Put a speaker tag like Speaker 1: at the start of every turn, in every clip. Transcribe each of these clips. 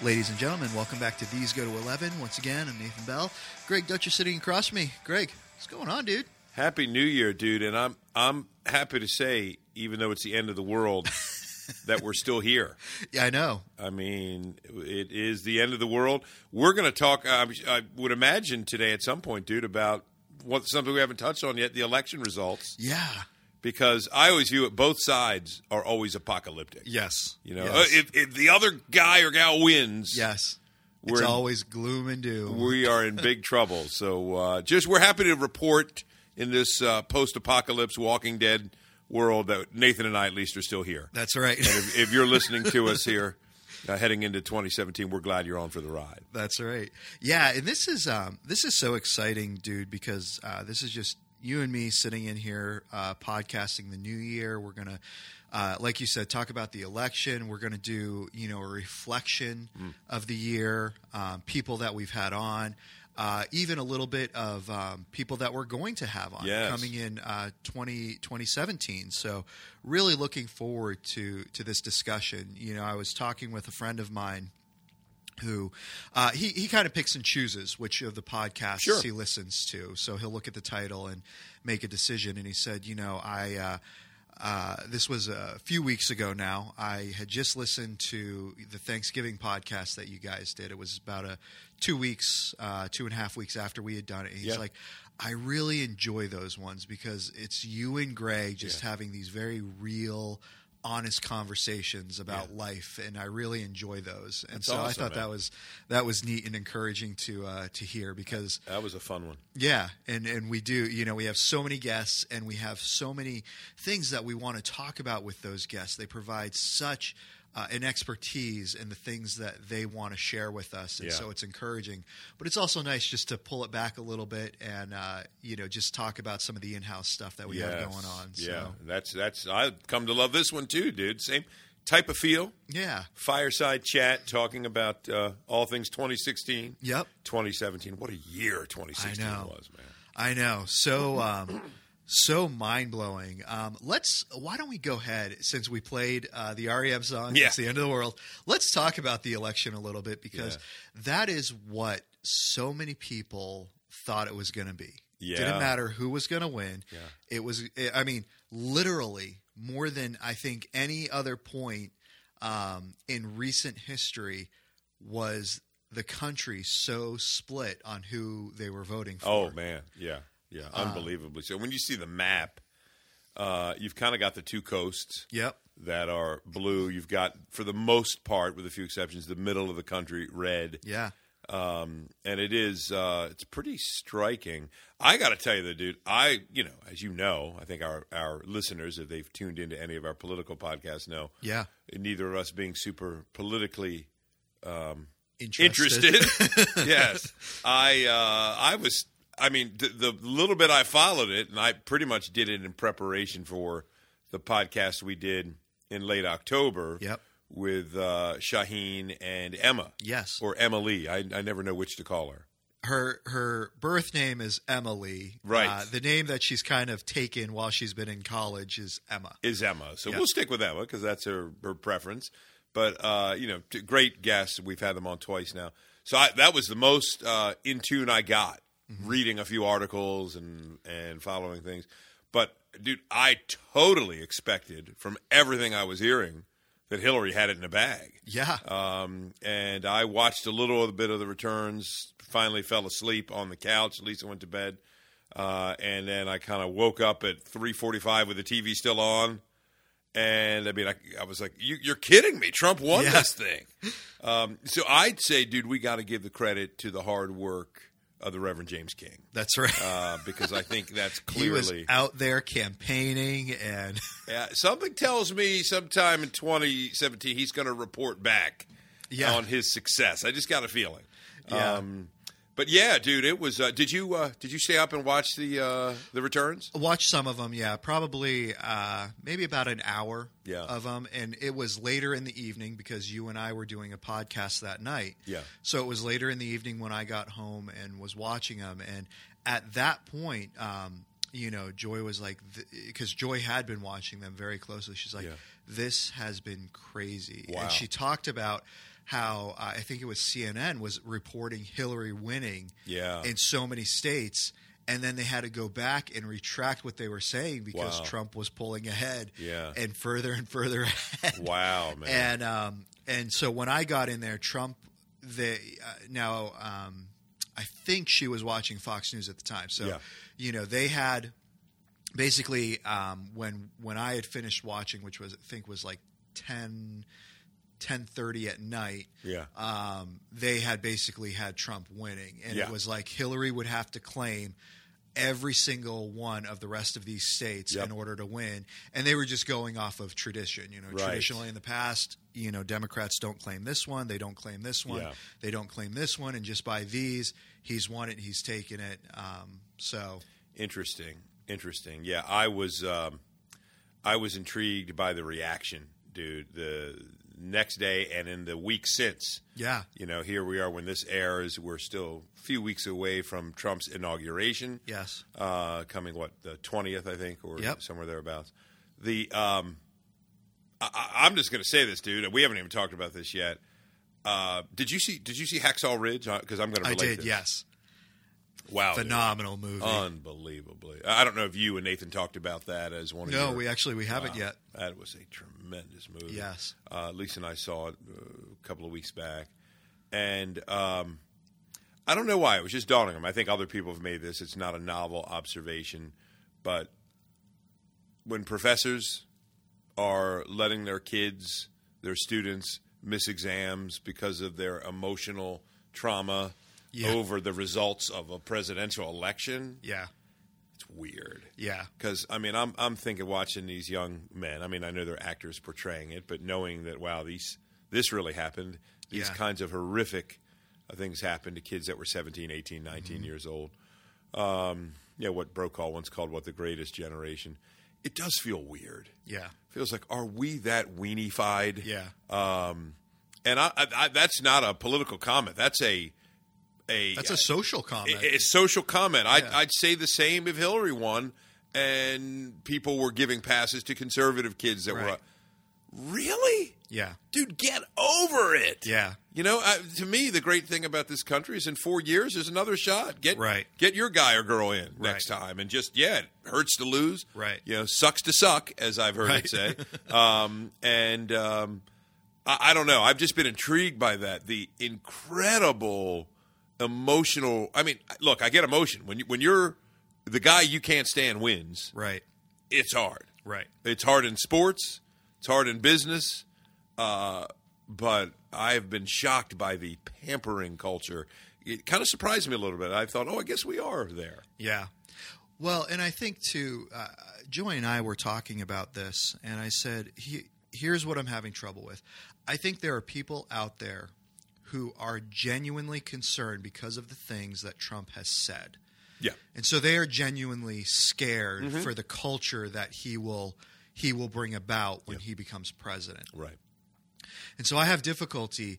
Speaker 1: Ladies and gentlemen, welcome back to These Go to 11. Once again, I'm Nathan Bell. Greg Dutcher sitting across from me. Greg, what's going on, dude?
Speaker 2: Happy New Year, dude, and I'm I'm happy to say, even though it's the end of the world, that we're still here.
Speaker 1: Yeah, I know.
Speaker 2: I mean, it is the end of the world. We're going to talk. Um, I would imagine today at some point, dude, about what something we haven't touched on yet: the election results.
Speaker 1: Yeah.
Speaker 2: Because I always view it both sides are always apocalyptic.
Speaker 1: Yes.
Speaker 2: You know,
Speaker 1: Yes.
Speaker 2: If, if the other guy or gal wins,
Speaker 1: yes.
Speaker 2: we're
Speaker 1: It's
Speaker 2: in-
Speaker 1: always gloom and doom.
Speaker 2: we are in big trouble. So uh, just we're happy to report in this uh, post-apocalypse Walking Dead world that Nathan and I at least are still here.
Speaker 1: That's right.
Speaker 2: And if, if you're listening to us here uh, heading into 2017, we're glad you're on for the ride.
Speaker 1: That's right. Yeah, and this is um, this is so exciting, dude, because uh, this is just you and me sitting in here uh, podcasting the new year. We're gonna, uh, like you said, talk about the election. We're gonna do you know a reflection
Speaker 2: Mm.
Speaker 1: of the year, um, people that we've had on. Uh, even a little bit of um, people that we're going to have on
Speaker 2: Yes.
Speaker 1: coming in uh, 20, 2017. So, really looking forward to to this discussion. You know, I was talking with a friend of mine who uh, he he kind of picks and chooses which of the podcasts
Speaker 2: Sure.
Speaker 1: he listens to. So he'll look at the title and make a decision. And he said, you know, I. Uh, uh, this was a few weeks ago now. I had just listened to the Thanksgiving podcast that you guys did. It was about a two weeks, uh, two and a half weeks after we had done it. And he's
Speaker 2: Yeah.
Speaker 1: like, I really enjoy those ones because it's you and Greg just
Speaker 2: Yeah.
Speaker 1: having these very real, honest conversations about life, and I really enjoy those. And
Speaker 2: That's
Speaker 1: so I
Speaker 2: awesome,
Speaker 1: thought that was that was neat and encouraging to uh, to hear because
Speaker 2: That was a fun one.
Speaker 1: yeah, and and we do. You know, we have so many guests, and we have so many things that we want to talk about with those guests. They provide such uh, an expertise and the things that they want to share with us, and
Speaker 2: Yeah.
Speaker 1: so it's encouraging. But it's also nice just to pull it back a little bit and uh, you know just talk about some of the in-house stuff that we have going on. So,
Speaker 2: Yeah, that's that's. I come to love this one too, dude. Same type of feel.
Speaker 1: yeah,
Speaker 2: Fireside chat, talking about uh, all things 2016,
Speaker 1: yep.
Speaker 2: 2017. What a year 2016
Speaker 1: I know.
Speaker 2: was, man.
Speaker 1: I know. So um, so mind blowing. Um, let's. Why don't we go ahead since we played uh, the REM song?
Speaker 2: Yeah.
Speaker 1: It's the end of the world. Let's talk about the election a little bit because that is what so many people thought it was going to be.
Speaker 2: Yeah.
Speaker 1: Didn't matter who was going to win.
Speaker 2: Yeah.
Speaker 1: It was. I mean, literally more than I think any other point um, in recent history was the country so split on who they were voting for.
Speaker 2: Oh man, yeah, yeah,
Speaker 1: Uh,
Speaker 2: unbelievably. so when you see the map, uh, you've kind of got the two coasts
Speaker 1: Yep.
Speaker 2: that are blue. You've got, for the most part, with a few exceptions, the middle of the country red.
Speaker 1: Yeah.
Speaker 2: um, and it is uh, it's pretty striking. I got to tell you, though, dude. I you know, as you know, I think our our listeners, if they've tuned into any of our political podcasts, know
Speaker 1: Yeah.
Speaker 2: neither of us being super politically
Speaker 1: Interested.
Speaker 2: interested. yes, I uh, I was. I mean, the, the little bit I followed it, and I pretty much did it in preparation for the podcast we did in late October.
Speaker 1: Yep.
Speaker 2: With uh, Shaheen and Emma.
Speaker 1: Yes.
Speaker 2: Or Emily. I, I never know which to call her.
Speaker 1: her her birth name is Emily.
Speaker 2: Right.
Speaker 1: Uh, the name that she's kind of taken while she's been in college is Emma.
Speaker 2: Is Emma. So
Speaker 1: Yeah.
Speaker 2: we'll stick with Emma because that's her, her preference. But, uh, you know, t- great guests. We've had them on twice now. So I, that was the most uh, in tune I got, reading a few articles and, and following things. But, dude, I totally expected from everything I was hearing that Hillary had it in the bag.
Speaker 1: Yeah.
Speaker 2: Um, and I watched a little bit of the returns. Finally, fell asleep on the couch. Lisa went to bed, uh, and then I kind of woke up at three forty-five with the TV still on, And I mean, I, I was like, you, "You're kidding me! Trump won
Speaker 1: Yeah.
Speaker 2: this thing." Um, so I'd say, dude, we got to give the credit to the hard work of the Reverend James King
Speaker 1: That's right.
Speaker 2: uh, because I think that's
Speaker 1: he was
Speaker 2: clearly
Speaker 1: out there campaigning, and
Speaker 2: Yeah, something tells me sometime in 2017 he's going to report back
Speaker 1: Yeah.
Speaker 2: on his success. I just got a feeling.
Speaker 1: Yeah.
Speaker 2: Um, but yeah, dude, it was. Uh, did you uh, did you stay up and watch the uh, the returns?
Speaker 1: watch some of them. Yeah, probably uh, maybe about an hour
Speaker 2: Yeah.
Speaker 1: of them, and it was later in the evening because you and I were doing a podcast that night.
Speaker 2: Yeah.
Speaker 1: so it was later in the evening when I got home and was watching them, and at that point. Um, you know, Joy was like, because Joy had been watching them very closely. She's like,
Speaker 2: Yeah.
Speaker 1: this has been crazy.
Speaker 2: Wow.
Speaker 1: And she talked about how uh, I think it was CNN was reporting Hillary winning
Speaker 2: Yeah.
Speaker 1: in so many states. And then they had to go back and retract what they were saying because
Speaker 2: Wow.
Speaker 1: Trump was pulling ahead
Speaker 2: Yeah.
Speaker 1: and further and further ahead.
Speaker 2: Wow, man.
Speaker 1: And um, and so when I got in there, Trump, they uh, now um, I think she was watching Fox News at the time. So
Speaker 2: Yeah.
Speaker 1: you know they had basically um, when when I had finished watching, which was I think was like 10, 10.30 at night.
Speaker 2: Yeah.
Speaker 1: um, they had basically had Trump winning, and
Speaker 2: Yeah.
Speaker 1: it was like Hillary would have to claim every single one of the rest of these states
Speaker 2: Yep.
Speaker 1: in order to win and they were just going off of tradition you know
Speaker 2: Right.
Speaker 1: traditionally in the past you know democrats don't claim this one they don't claim this one
Speaker 2: Yeah.
Speaker 1: they don't claim this one and just by these he's won it he's taken it um, so
Speaker 2: Interesting, interesting. Yeah, I was um, I was intrigued by the reaction, dude. The next day and in the week since,
Speaker 1: yeah
Speaker 2: you know, here we are when this airs. We're still a few weeks away from Trump's inauguration.
Speaker 1: yes
Speaker 2: uh, coming what the twentieth, I think, or
Speaker 1: Yep.
Speaker 2: somewhere thereabouts. The um, I- I'm just going to say this, dude. We haven't even talked about this yet. Uh, did you see? Did you see Hacksaw Ridge? Because I'm going to.
Speaker 1: i
Speaker 2: relate
Speaker 1: did
Speaker 2: this.
Speaker 1: yes
Speaker 2: Wow, dude.
Speaker 1: phenomenal movie
Speaker 2: unbelievably. I don't know if you and Nathan talked about that as one. of
Speaker 1: no
Speaker 2: your,
Speaker 1: we actually we haven't
Speaker 2: Wow.
Speaker 1: yet
Speaker 2: That was a tremendous movie.
Speaker 1: Yes.
Speaker 2: Uh, Lisa and I saw it uh, a couple of weeks back, and um, I don't know why it was just dawning on me. I think other people have made this. It's not a novel observation, but when professors are letting their kids, their students, miss exams because of their emotional trauma
Speaker 1: Yeah.
Speaker 2: over the results of a presidential election,
Speaker 1: yeah
Speaker 2: it's weird.
Speaker 1: yeah
Speaker 2: Because I mean, I'm I'm thinking watching these young men. I mean, I know they're actors portraying it, but knowing that wow, these this really happened. These
Speaker 1: Yeah.
Speaker 2: kinds of horrific uh, things happened to kids that were 17, 18, 19
Speaker 1: Mm-hmm.
Speaker 2: years old. Um, yeah, what Brokaw once called what the greatest generation. It does feel weird.
Speaker 1: yeah
Speaker 2: Feels like are we that weenified?
Speaker 1: yeah
Speaker 2: Um, and I, I, I, that's not a political comment. That's a a
Speaker 1: that's a social comment
Speaker 2: a, a social comment. I'd, I'd say the same if Hillary won and people were giving passes to conservative kids that were. Really?
Speaker 1: yeah
Speaker 2: Dude, get over it.
Speaker 1: yeah
Speaker 2: You know, uh, to me, the great thing about this country is in four years, there's another shot. Get
Speaker 1: Right.
Speaker 2: get your guy or girl in
Speaker 1: Right.
Speaker 2: next time, and just yeah, it hurts to lose.
Speaker 1: Right.
Speaker 2: You know, sucks to suck, as I've heard it say. um, and um, I, I don't know. I've just been intrigued by that. The incredible emotional. I mean, look, I get emotion when you, when you're the guy you can't stand wins.
Speaker 1: right
Speaker 2: It's hard.
Speaker 1: right
Speaker 2: It's hard in sports. It's hard in business. Uh, but I've been shocked by the pampering culture. It kind of surprised me a little bit. I thought, oh, I guess we are there.
Speaker 1: Yeah. Well, and I think too, uh, Joy and I were talking about this, and I said, he, here's what I'm having trouble with. I think there are people out there who are genuinely concerned because of the things that Trump has said.
Speaker 2: Yeah.
Speaker 1: And so they are genuinely scared
Speaker 2: Mm-hmm.
Speaker 1: for the culture that he will he will bring about when he becomes president.
Speaker 2: Right.
Speaker 1: And so I have difficulty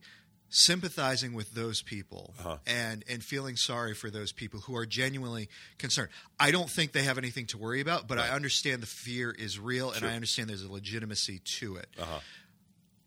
Speaker 1: sympathizing with those people
Speaker 2: Uh-huh.
Speaker 1: and and feeling sorry for those people who are genuinely concerned. I don't think they have anything to worry about, but I understand the fear is real and I understand there's a legitimacy to it.
Speaker 2: Uh-huh.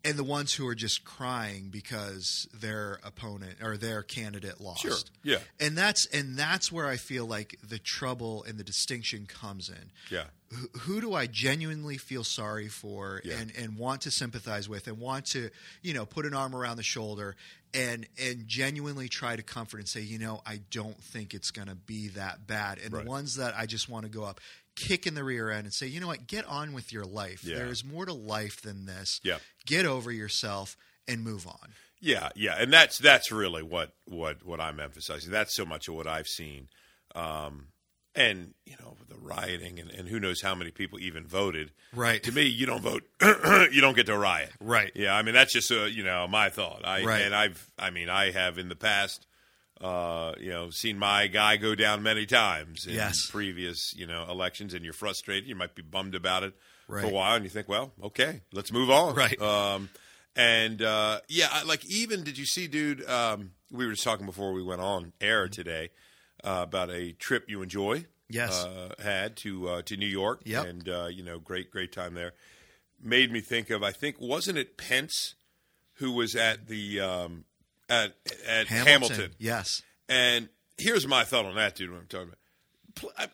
Speaker 1: And the ones who are just crying because their opponent or their candidate lost.
Speaker 2: Sure. Yeah.
Speaker 1: And that's and that's where I feel like the trouble and the distinction comes in
Speaker 2: Yeah.
Speaker 1: who, who do I genuinely feel sorry for
Speaker 2: Yeah.
Speaker 1: and, and want to sympathize with and want to, you know, put an arm around the shoulder and and genuinely try to comfort and say, you know, I don't think it's going to be that bad. And
Speaker 2: Right.
Speaker 1: the ones that I just want to go up, kick in the rear end and say, you know what, get on with your life.
Speaker 2: Yeah.
Speaker 1: There is more to life than this.
Speaker 2: Yeah.
Speaker 1: Get over yourself and move on.
Speaker 2: Yeah, yeah, and that's that's really what what what I'm emphasizing. That's so much of what I've seen, um, and you know the rioting and, and who knows how many people even voted.
Speaker 1: Right.
Speaker 2: To me, you don't vote, you don't get to riot.
Speaker 1: Right.
Speaker 2: Yeah, I mean that's just a, you know my thought. I
Speaker 1: Right.
Speaker 2: and I've I mean I have in the past. Uh, you know, seen my guy go down many times in
Speaker 1: Yes.
Speaker 2: previous, you know, elections, and you're frustrated. You might be bummed about it for a while, and you think, well, okay, let's move on.
Speaker 1: Right.
Speaker 2: Um, and uh, yeah, I- like even did you see, dude? Um, we were just talking before we went on air today uh, about a trip you enjoy.
Speaker 1: Yes.
Speaker 2: uh, had to uh, to New York.
Speaker 1: Yep.
Speaker 2: and uh, you know, great great time there. Made me think of I think wasn't it Pence who was at the um, at at Hamilton.
Speaker 1: Yes.
Speaker 2: And here's my thought on that, dude. What I'm talking about. I-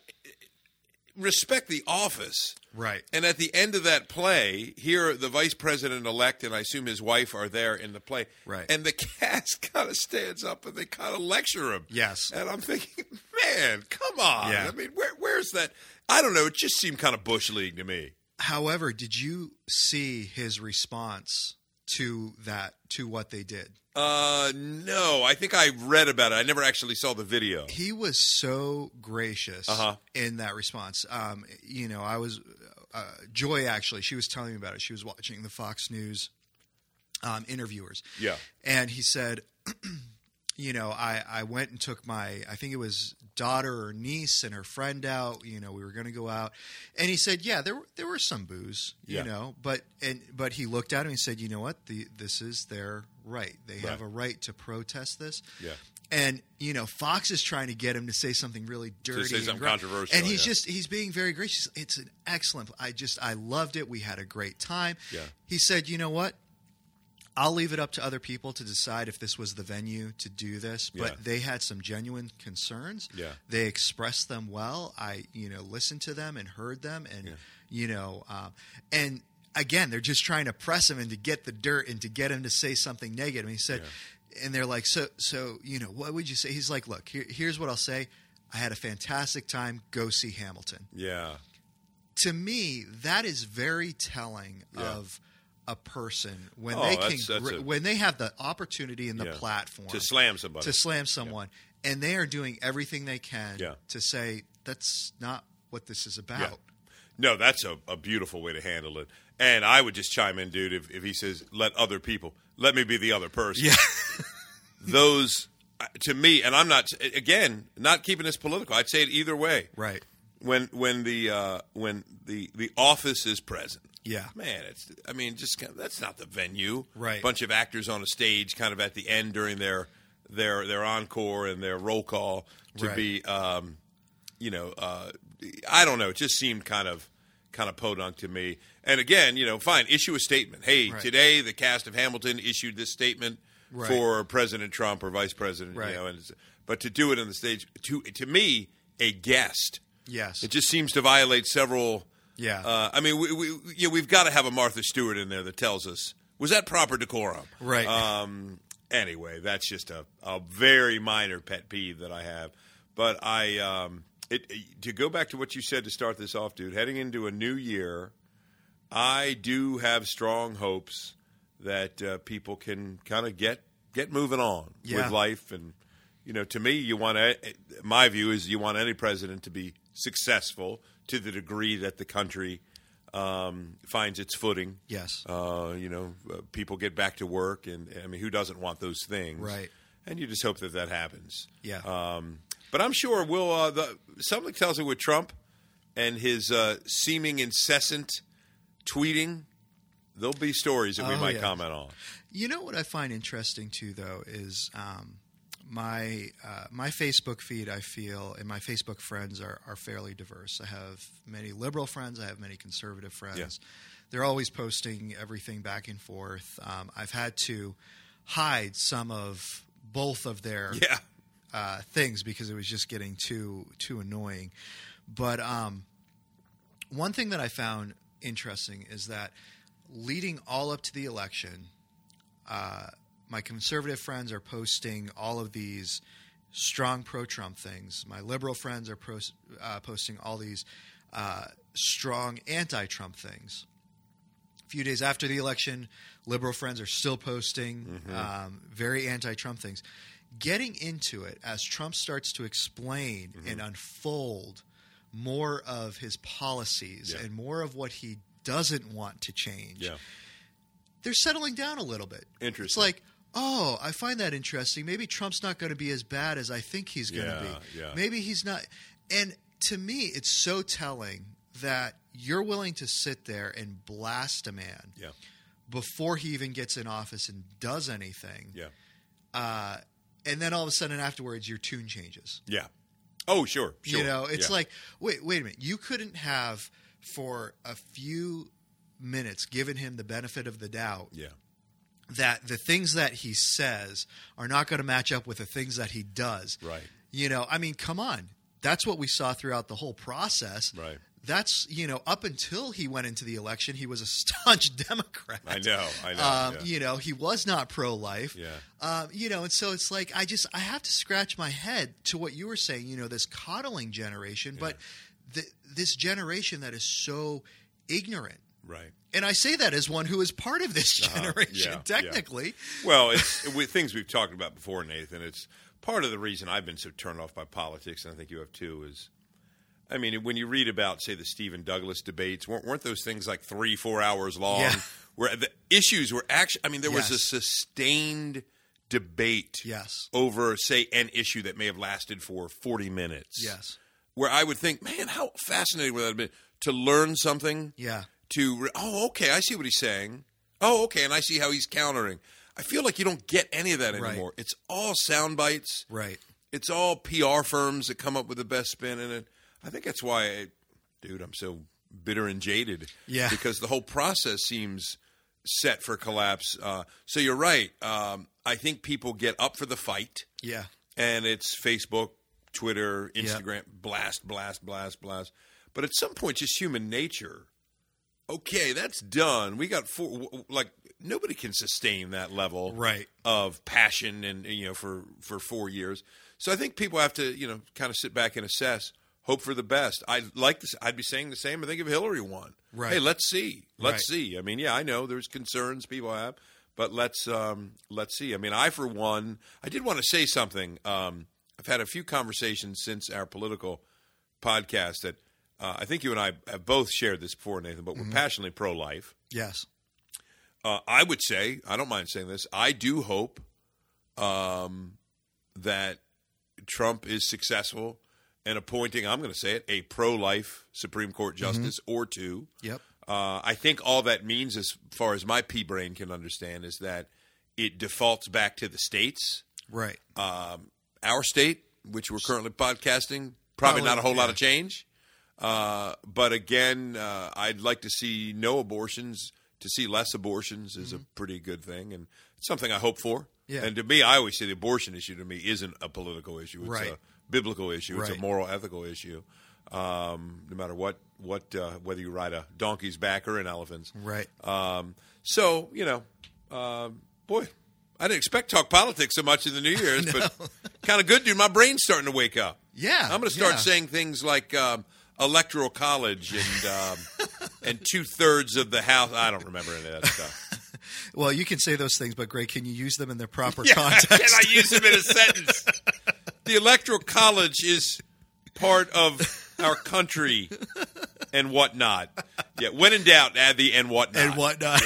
Speaker 2: Respect the office.
Speaker 1: Right.
Speaker 2: And at the end of that play, here the vice president elect and I assume his wife are there in the play.
Speaker 1: Right.
Speaker 2: And the cast kind of stands up and they kind of lecture him.
Speaker 1: Yes.
Speaker 2: And I'm thinking, man, come on.
Speaker 1: Yeah.
Speaker 2: I mean, where, where's that? I don't know. It just seemed kind of bush league to me.
Speaker 1: However, did you see his response to that to what they did?
Speaker 2: Uh, no, I think I read about it. I never actually saw the video.
Speaker 1: He was so gracious
Speaker 2: Uh-huh.
Speaker 1: in that response. Um, you know, I was uh, Joy actually. She was telling me about it. She was watching the Fox News um, interviewers.
Speaker 2: Yeah.
Speaker 1: and he said, you know, I I went and took my I think it was daughter or niece and her friend out. You know, we were going to go out, and he said, yeah, there were there were some booze, you
Speaker 2: Yeah.
Speaker 1: know, but and but he looked at him and said, you know what, the this is their right. They have a right to protest this.
Speaker 2: Yeah.
Speaker 1: And you know, Fox is trying to get him to say something really dirty,
Speaker 2: say
Speaker 1: and
Speaker 2: something
Speaker 1: gr-
Speaker 2: controversial,
Speaker 1: and he's
Speaker 2: yeah.
Speaker 1: just he's being very gracious. It's an excellent. I just I loved it. We had a great time.
Speaker 2: Yeah.
Speaker 1: He said, you know what, I'll leave it up to other people to decide if this was the venue to do this, but
Speaker 2: Yeah.
Speaker 1: they had some genuine concerns.
Speaker 2: Yeah.
Speaker 1: They expressed them well. I, you know, listened to them and heard them, and
Speaker 2: Yeah.
Speaker 1: you know, um, and again, they're just trying to press him and to get the dirt and to get him to say something negative. And he said, and they're like, so, so, you know, what would you say? He's like, look, here, here's what I'll say. I had a fantastic time. Go see Hamilton
Speaker 2: Yeah.
Speaker 1: to me, that is very telling
Speaker 2: Yeah.
Speaker 1: of a person when
Speaker 2: Oh,
Speaker 1: they can
Speaker 2: that's
Speaker 1: gr-
Speaker 2: a-
Speaker 1: when they have the opportunity and the
Speaker 2: Yeah.
Speaker 1: platform
Speaker 2: To slam somebody.
Speaker 1: to slam someone, and they are doing everything they can
Speaker 2: Yeah.
Speaker 1: to say that's not what this is about.
Speaker 2: No, that's a, a beautiful way to handle it. And I would just chime in, dude, if, if he says, let other people, let me be the other person.
Speaker 1: Yeah.
Speaker 2: Those, uh, to me, and I'm not, again, not keeping this political, I'd say it either way.
Speaker 1: Right.
Speaker 2: When when the uh, when the the office is present,
Speaker 1: Yeah.
Speaker 2: man, it's I mean, just kind of, that's not the venue.
Speaker 1: Right.
Speaker 2: bunch of actors on a stage, kind of at the end during their their their encore and their roll call to
Speaker 1: Right.
Speaker 2: be, um, you know, uh, I don't know. It just seemed kind of kind of podunk to me. And again, you know, fine, issue a statement. Hey,
Speaker 1: Right.
Speaker 2: today the cast of Hamilton issued this statement
Speaker 1: Right.
Speaker 2: for President Trump or Vice President.
Speaker 1: Right.
Speaker 2: You know, and it's- but to do it on the stage, to to me, a guest.
Speaker 1: Yes.
Speaker 2: It just seems to violate several.
Speaker 1: Yeah.
Speaker 2: Uh, I mean, we, we, you know, we've got to have a Martha Stewart in there that tells us was that proper decorum.
Speaker 1: Right.
Speaker 2: Um, anyway, that's just a, a very minor pet peeve that I have. But I um, it, to go back to what you said to start this off, dude. Heading into a new year, I do have strong hopes that uh, people can kind of get get moving on
Speaker 1: Yeah.
Speaker 2: with life and you know to me you want to my view is you want any president to be successful to the degree that the country um, finds its footing
Speaker 1: yes.
Speaker 2: uh, you know uh, people get back to work and i mean who doesn't want those things
Speaker 1: Right.
Speaker 2: and you just hope that that happens
Speaker 1: Yeah.
Speaker 2: um, but i'm sure we'll uh, the, something tells me with trump and his uh, seeming incessant tweeting there'll be stories that we
Speaker 1: Oh,
Speaker 2: might
Speaker 1: yeah.
Speaker 2: comment on
Speaker 1: You know what I find interesting too, though, is um, my uh, my Facebook feed. I feel and my Facebook friends are are fairly diverse. I have many liberal friends. I have many conservative friends. They're always posting everything back and forth. Um, I've had to hide some of both of their
Speaker 2: yeah
Speaker 1: uh, things because it was just getting too too annoying. But um, one thing that I found interesting is that leading all up to the election, uh, my conservative friends are posting all of these strong pro-Trump things. My liberal friends are pros- uh, posting all these uh, strong anti-Trump things. A few days after the election, liberal friends are still posting um, very anti-Trump things. Getting into it as Trump starts to explain and unfold more of his policies
Speaker 2: Yeah.
Speaker 1: and more of what he doesn't want to change
Speaker 2: Yeah.
Speaker 1: they're settling down a little bit.
Speaker 2: Interesting.
Speaker 1: It's like, oh, I find that interesting. Maybe Trump's not going to be as bad as I think he's going to
Speaker 2: Yeah,
Speaker 1: be.
Speaker 2: yeah.
Speaker 1: Maybe he's not. And to me, it's so telling that you're willing to sit there and blast a man
Speaker 2: Yeah.
Speaker 1: before he even gets in office and does anything.
Speaker 2: Yeah.
Speaker 1: Uh, and then all of a sudden afterwards, your tune changes.
Speaker 2: Yeah. Oh, sure. sure.
Speaker 1: You know, it's
Speaker 2: Yeah.
Speaker 1: like, wait, wait a minute. You couldn't have, for a few minutes, given him the benefit of the doubt
Speaker 2: Yeah.
Speaker 1: that the things that he says are not going to match up with the things that he does.
Speaker 2: Right.
Speaker 1: You know, I mean, come on. That's what we saw throughout the whole process.
Speaker 2: Right.
Speaker 1: That's, you know, up until he went into the election, he was a staunch Democrat.
Speaker 2: I know. I know.
Speaker 1: Um,
Speaker 2: yeah.
Speaker 1: You know, he was not pro life.
Speaker 2: Yeah.
Speaker 1: Um, you know, and so it's like I just I have to scratch my head to what you were saying. You know, this coddling generation, but the, this generation that is so ignorant.
Speaker 2: Right.
Speaker 1: And I say that as one who is part of this
Speaker 2: Uh-huh.
Speaker 1: generation,
Speaker 2: Yeah, yeah.
Speaker 1: technically.
Speaker 2: Well, it's with things we've talked about before, Nathan. It's part of the reason I've been so turned off by politics, and I think you have too. Is I mean, when you read about, say, the Stephen Douglas debates, weren't, weren't those things like three, four hours long?
Speaker 1: Yeah.
Speaker 2: Where the issues were actually, I mean, there was a sustained debate
Speaker 1: Yes.
Speaker 2: over, say, an issue that may have lasted for 40 minutes.
Speaker 1: Yes.
Speaker 2: Where I would think, man, how fascinating would that have been to learn something?
Speaker 1: Yeah.
Speaker 2: to re- oh okay i see what he's saying oh okay and i see how he's countering i feel like you don't get any of that
Speaker 1: Right.
Speaker 2: anymore it's all sound bites
Speaker 1: Right.
Speaker 2: it's all pr firms that come up with the best spin in it i think that's why I, dude i'm so bitter and jaded
Speaker 1: Yeah.
Speaker 2: because the whole process seems set for collapse uh, so you're right um, i think people get up for the fight
Speaker 1: Yeah.
Speaker 2: and it's Facebook, Twitter,
Speaker 1: Yeah.
Speaker 2: Instagram, blast, blast, blast, blast. But at some point, just human nature. Okay, that's done. We got four. Like nobody can sustain that level
Speaker 1: Right.
Speaker 2: of passion and you know for for four years. So I think people have to you know kind of sit back and assess. Hope for the best. I like this. I'd be saying the same. I think if Hillary won,
Speaker 1: Right.
Speaker 2: Hey, let's see. Let's
Speaker 1: Right.
Speaker 2: see. I mean, yeah, I know there's concerns people have, but let's um, let's see. I mean, I for one, I did want to say something. Um, I've had a few conversations since our political podcast that uh, I think you and I have both shared this before, Nathan. But we're passionately pro-life.
Speaker 1: Yes.
Speaker 2: Uh, I would say, I don't mind saying this. I do hope um, that Trump is successful in appointing. I'm going to say it a pro-life Supreme Court justice or two.
Speaker 1: Yep.
Speaker 2: Uh, I think all that means, as far as my pea brain can understand, is that it defaults back to the states.
Speaker 1: Right.
Speaker 2: Um, our state, which we're currently podcasting, probably,
Speaker 1: Probably,
Speaker 2: not a whole lot of change. Uh, but again, uh, I'd like to see no abortions. To see less abortions is a pretty good thing, and it's something I hope for.
Speaker 1: Mm-hmm. Yeah.
Speaker 2: And to me, I always say the abortion issue to me isn't a political issue; it's
Speaker 1: Right.
Speaker 2: a biblical issue. It's a moral, ethical issue. Um, no matter what, what uh, whether you ride a donkey's back or an elephant's.
Speaker 1: Right.
Speaker 2: Um, so you know, um, boy, I didn't expect to talk politics so much in the New Year's, but kind of good, dude. My brain's starting to wake up.
Speaker 1: Yeah,
Speaker 2: I'm going to start
Speaker 1: yeah.
Speaker 2: saying things like um, electoral college and um, and two thirds of the house. I don't remember any of that stuff.
Speaker 1: Well, you can say those things, but Greg, can you use them in their proper
Speaker 2: Yeah,
Speaker 1: context?
Speaker 2: can I use them in a sentence? The electoral college is part of our country and whatnot. Yeah, when in doubt, add the and whatnot.
Speaker 1: and whatnot.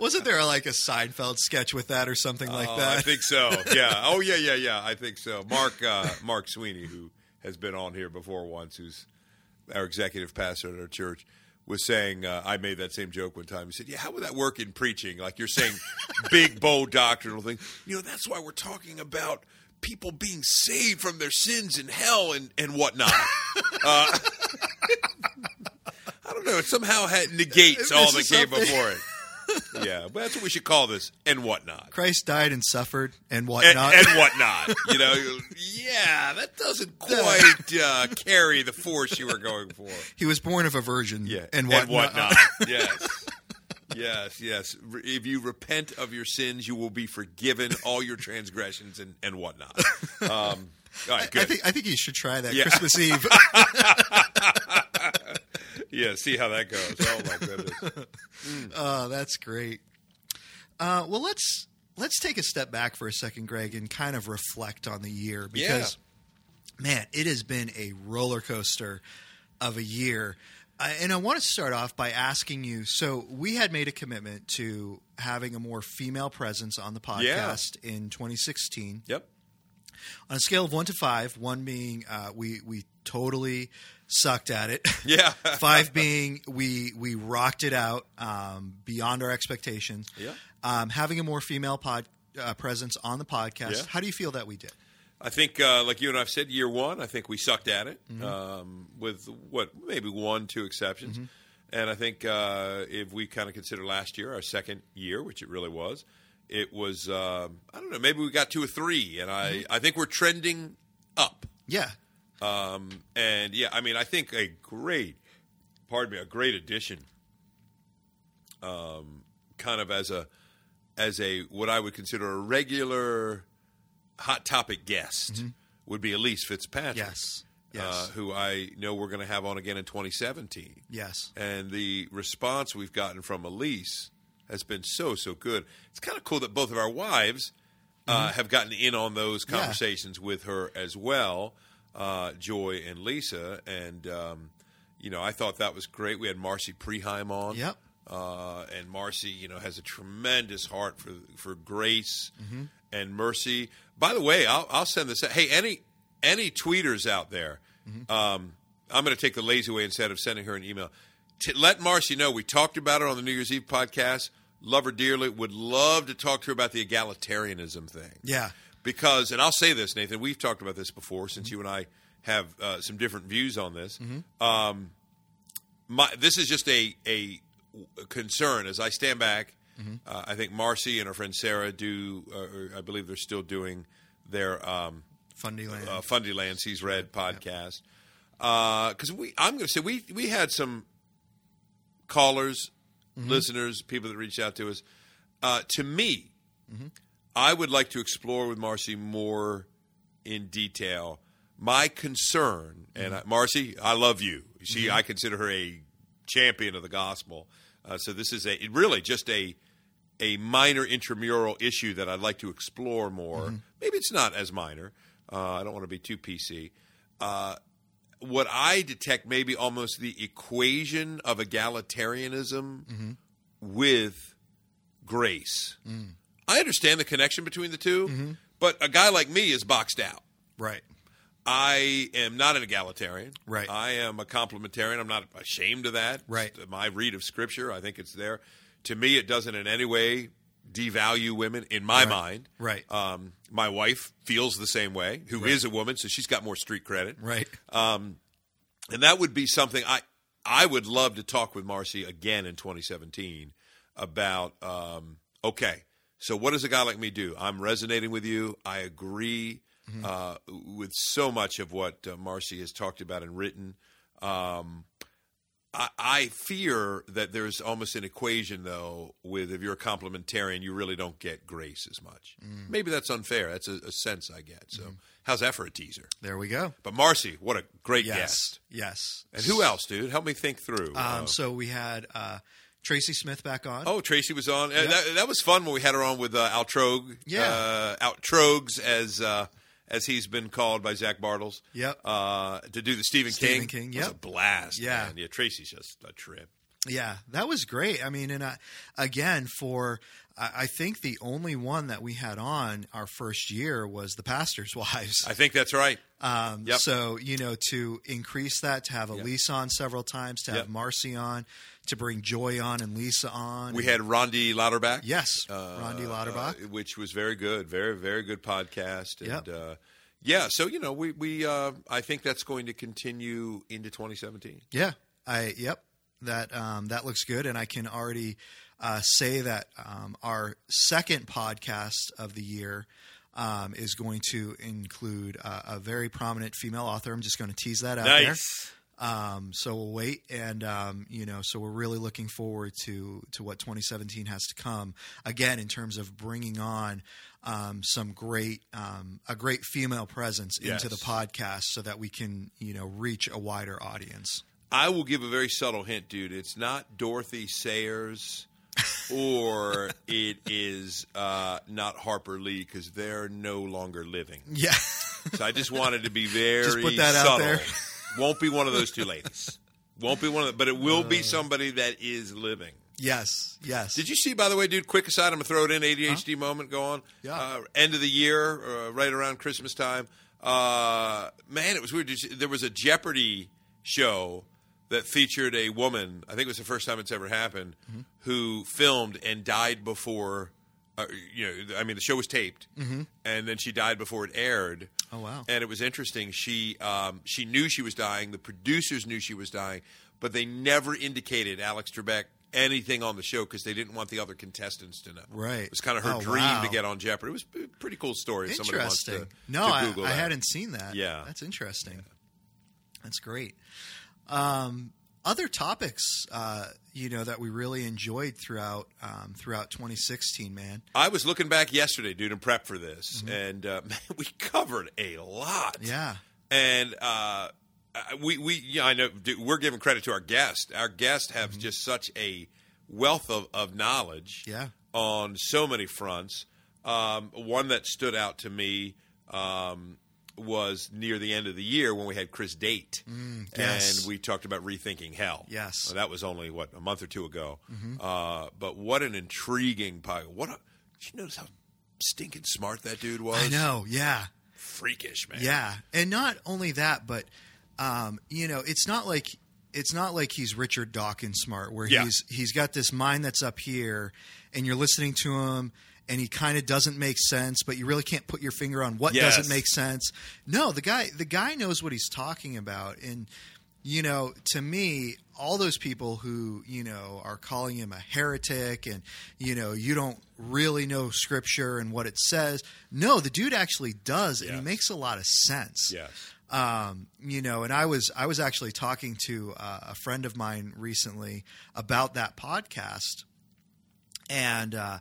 Speaker 1: Wasn't there like a Seinfeld sketch with that or something like
Speaker 2: Oh,
Speaker 1: that?
Speaker 2: I think so. Yeah. Oh yeah, yeah, yeah. I think so. Mark uh, Mark Sweeney, who has been on here before once, who's our executive pastor at our church, was saying uh, I made that same joke one time. He said, "Yeah, how would that work in preaching? Like you're saying, big bold doctrinal thing. You know, that's why we're talking about." People being saved from their sins in hell and, and whatnot. Uh, I don't know. It somehow had, negates all that came before it. Yeah, but that's what we should call this and whatnot
Speaker 1: Christ died and suffered and
Speaker 2: and,
Speaker 1: whatnot.
Speaker 2: and whatnot. You know, yeah, that doesn't quite uh, carry the force you were going for.
Speaker 1: he was born of a virgin.
Speaker 2: Yeah,
Speaker 1: and whatnot.
Speaker 2: whatnot. yes, yes, yes. If you repent of your sins, you will be forgiven all your transgressions and, and whatnot. Um, All right,
Speaker 1: I
Speaker 2: good.
Speaker 1: think I think you should try that
Speaker 2: Yeah.
Speaker 1: Christmas Eve.
Speaker 2: yeah, see how that goes. Oh my goodness.
Speaker 1: oh, that's great. Uh, well, let's let's take a step back for a second, Greg, and kind of reflect on the year because, man, it has been a roller coaster of a year. I, and I want to start off by asking you. So we had made a commitment to having a more female presence on the podcast in 2016.
Speaker 2: Yep.
Speaker 1: On a scale of one to five, one being uh, we we totally sucked at it.
Speaker 2: Yeah.
Speaker 1: Five being we we rocked it out um, beyond our expectations.
Speaker 2: Yeah.
Speaker 1: Um, having a more female pod uh, presence on the podcast.
Speaker 2: Yeah.
Speaker 1: How do you feel that we did?
Speaker 2: I think, uh, like you and I've said, year one, I think we sucked at it
Speaker 1: Mm-hmm.
Speaker 2: um, with what maybe one, two exceptions.
Speaker 1: Mm-hmm.
Speaker 2: And I think uh, if we kind of consider last year our second year, which it really was, it was uh, I don't know, maybe we got two or three, and I
Speaker 1: Mm-hmm.
Speaker 2: I think we're trending up.
Speaker 1: Yeah.
Speaker 2: Um, and yeah, I mean, I think a great, pardon me, a great addition, um, kind of as a, as a what I would consider a regular hot topic guest would be Elyse Fitzpatrick.
Speaker 1: Mm-hmm. Yes. Yes.
Speaker 2: Uh, who I know we're going to have on again in 2017.
Speaker 1: yes.
Speaker 2: And the response we've gotten from Elyse has been so, so good. It's kind of cool that both of our wives uh, have gotten in on those
Speaker 1: Mm-hmm. Yeah.
Speaker 2: conversations with her as well, uh, Joy and Lisa. And, um, you know, I thought that was great. We had Marci Preheim on.
Speaker 1: Yep.
Speaker 2: Uh, and Marci, you know, has a tremendous heart for for grace
Speaker 1: Mm-hmm.
Speaker 2: and mercy. By the way, I'll, I'll send this. Out. Hey, any any tweeters out there?
Speaker 1: Mm-hmm.
Speaker 2: Um, I'm going to take the lazy way instead of sending her an email. T- let Marci know we talked about it on the New Year's Eve podcast. Love her dearly. Would love to talk to her about the egalitarianism thing
Speaker 1: Yeah.
Speaker 2: Because, and I'll say this, Nathan, we've talked about this before, since you and I have uh, some different views on this. Um, my, this is just a a concern as I stand back. Uh, I think Marci and her friend Sarah do, uh, I believe they're still doing their um,
Speaker 1: Fundyland.
Speaker 2: uh, Fundyland Sees Red podcast. Because we, I'm going to say we we had some callers, listeners, people that reached out to us. Uh, to me, I would like to explore with Marci more in detail my concern. And I, Marci, I love you. She, I consider her a champion of the gospel. Uh, so this is a really just a a minor intramural issue that I'd like to explore more. Maybe it's not as minor. Uh, I don't want to be too PC. Uh, what I detect maybe almost the equation of egalitarianism with grace. I understand the connection between the 2 but a guy like me is boxed out.
Speaker 1: right.
Speaker 2: I am not an egalitarian.
Speaker 1: Right.
Speaker 2: I am a complementarian. I'm not ashamed of that.
Speaker 1: Right.
Speaker 2: It's my read of Scripture, I think it's there. To me, it doesn't in any way devalue women in my mind.
Speaker 1: Right.
Speaker 2: Um, my wife feels the same way, Who is a woman, so she's got more street credit.
Speaker 1: Right.
Speaker 2: and that would be something I I would love to talk with Marci again in 2017 about. Um, okay, so what does a guy like me do? I'm resonating with you. I agree uh, with so much of what uh, Marci has talked about and written. Um, I, I fear that there's almost an equation, though, with if you're a complementarian, you really don't get grace as much. Maybe that's unfair. That's a, a sense I get. So, how's that for a teaser?
Speaker 1: There we go.
Speaker 2: But Marci, what a great
Speaker 1: Yes.
Speaker 2: guest.
Speaker 1: Yes.
Speaker 2: And who else, dude? Help me think through.
Speaker 1: Um,
Speaker 2: Uh,
Speaker 1: so we had uh, Tracy Smith back on.
Speaker 2: oh, Tracy was on. Uh, that, that was fun when we had her on with uh, Al Trogue.
Speaker 1: Yeah.
Speaker 2: Uh, Al Trogues, as uh, as he's been called by Zach Bartels.
Speaker 1: Yep.
Speaker 2: Uh, to do the Stephen,
Speaker 1: Stephen
Speaker 2: King.
Speaker 1: King,
Speaker 2: It was
Speaker 1: yep.
Speaker 2: a blast.
Speaker 1: Yeah.
Speaker 2: man. Yeah. Tracy's just a trip.
Speaker 1: Yeah, that was great. I mean, and I, again, for I I think the only one that we had on our first year was the pastors' wives.
Speaker 2: I think that's right.
Speaker 1: Um,
Speaker 2: Yep.
Speaker 1: So you know, to increase that, to have Elyse on several times, to have
Speaker 2: Yep.
Speaker 1: Marci on, to bring Joy on and Lisa on.
Speaker 2: We had Rondi Lauterbach.
Speaker 1: yes,
Speaker 2: uh,
Speaker 1: Rondi Lauterbach.
Speaker 2: uh, which was very good, very very good podcast. And
Speaker 1: Yep.
Speaker 2: uh, yeah, so you know, we we uh, I think that's going to continue into 2017.
Speaker 1: Yeah, I yep that um, that looks good, and I can already uh, say that um, our second podcast of the year um, is going to include uh, a very prominent female author. I'm just going to tease that out
Speaker 2: Nice.
Speaker 1: Um, so we'll wait, and um, you know, so we're really looking forward to to what 2017 has to come. Again, in terms of bringing on um, some great um, a great female presence
Speaker 2: Yes.
Speaker 1: into the podcast, so that we can you know reach a wider audience.
Speaker 2: I will give a very subtle hint, dude. It's not Dorothy Sayers, or it is uh, not Harper Lee because they're no longer living.
Speaker 1: Yeah,
Speaker 2: So I just wanted to be very
Speaker 1: put that out
Speaker 2: subtle.
Speaker 1: there.
Speaker 2: Won't be one of those two ladies. Won't be one of, the, but it will be somebody that is living.
Speaker 1: yes, yes.
Speaker 2: Did you see, by the way, dude? Quick aside, I'm gonna throw it in. ADHD moment, go on.
Speaker 1: Yeah.
Speaker 2: Uh, end of the year, uh, right around Christmas time. Uh, man, it was weird. There was a Jeopardy show that featured a woman. I think it was the first time it's ever happened,
Speaker 1: Mm-hmm.
Speaker 2: who filmed and died before. Uh, you know, I mean, the show was taped, and then she died before it aired.
Speaker 1: Mm-hmm. Oh, wow.
Speaker 2: And it was interesting. She um, she knew she was dying. The producers knew she was dying, but they never indicated Alex Trebek anything on the show because they didn't want the other contestants to know.
Speaker 1: Right.
Speaker 2: It was kind of her
Speaker 1: Oh,
Speaker 2: dream
Speaker 1: wow.
Speaker 2: to get on Jeopardy. It was a pretty cool story. wants to,
Speaker 1: Interesting. no,
Speaker 2: to
Speaker 1: I, I hadn't seen that.
Speaker 2: Yeah.
Speaker 1: that's interesting. That's great. Um, other topics, uh, you know, that we really enjoyed throughout um, throughout 2016, man.
Speaker 2: I was looking back yesterday, dude, and prep for this, and uh, man, we covered a lot.
Speaker 1: Mm-hmm. Yeah,
Speaker 2: and uh, uh, we we yeah, I know dude, we're giving credit to our guest. Our guest has
Speaker 1: Mm-hmm.
Speaker 2: just such a wealth of, of knowledge.
Speaker 1: Yeah.
Speaker 2: on so many fronts. Um, one that stood out to me um, was near the end of the year when we had Chris Date,
Speaker 1: Mm, yes.
Speaker 2: and we talked about rethinking hell.
Speaker 1: Yes.
Speaker 2: Well, that was only what a month or two ago. Uh, but what an intriguing pie! What a, did you notice how stinking smart that dude was?
Speaker 1: I know. Yeah,
Speaker 2: freakish man.
Speaker 1: yeah, and not only that, but um, you know, it's not like it's not like he's Richard Dawkins smart, where
Speaker 2: Yeah.
Speaker 1: he's he's got this mind that's up here, and you're listening to him. And he kind of doesn't make sense, but you really can't put your finger on what
Speaker 2: Yes.
Speaker 1: doesn't make sense. No, the guy the guy knows what he's talking about, and you know, to me, all those people who you know are calling him a heretic, and you know, you don't really know scripture and what it says. No, the dude actually does, and he makes a lot of sense
Speaker 2: Yes.
Speaker 1: um, you know, and I was I was actually talking to uh, a friend of mine recently about that podcast, and uh,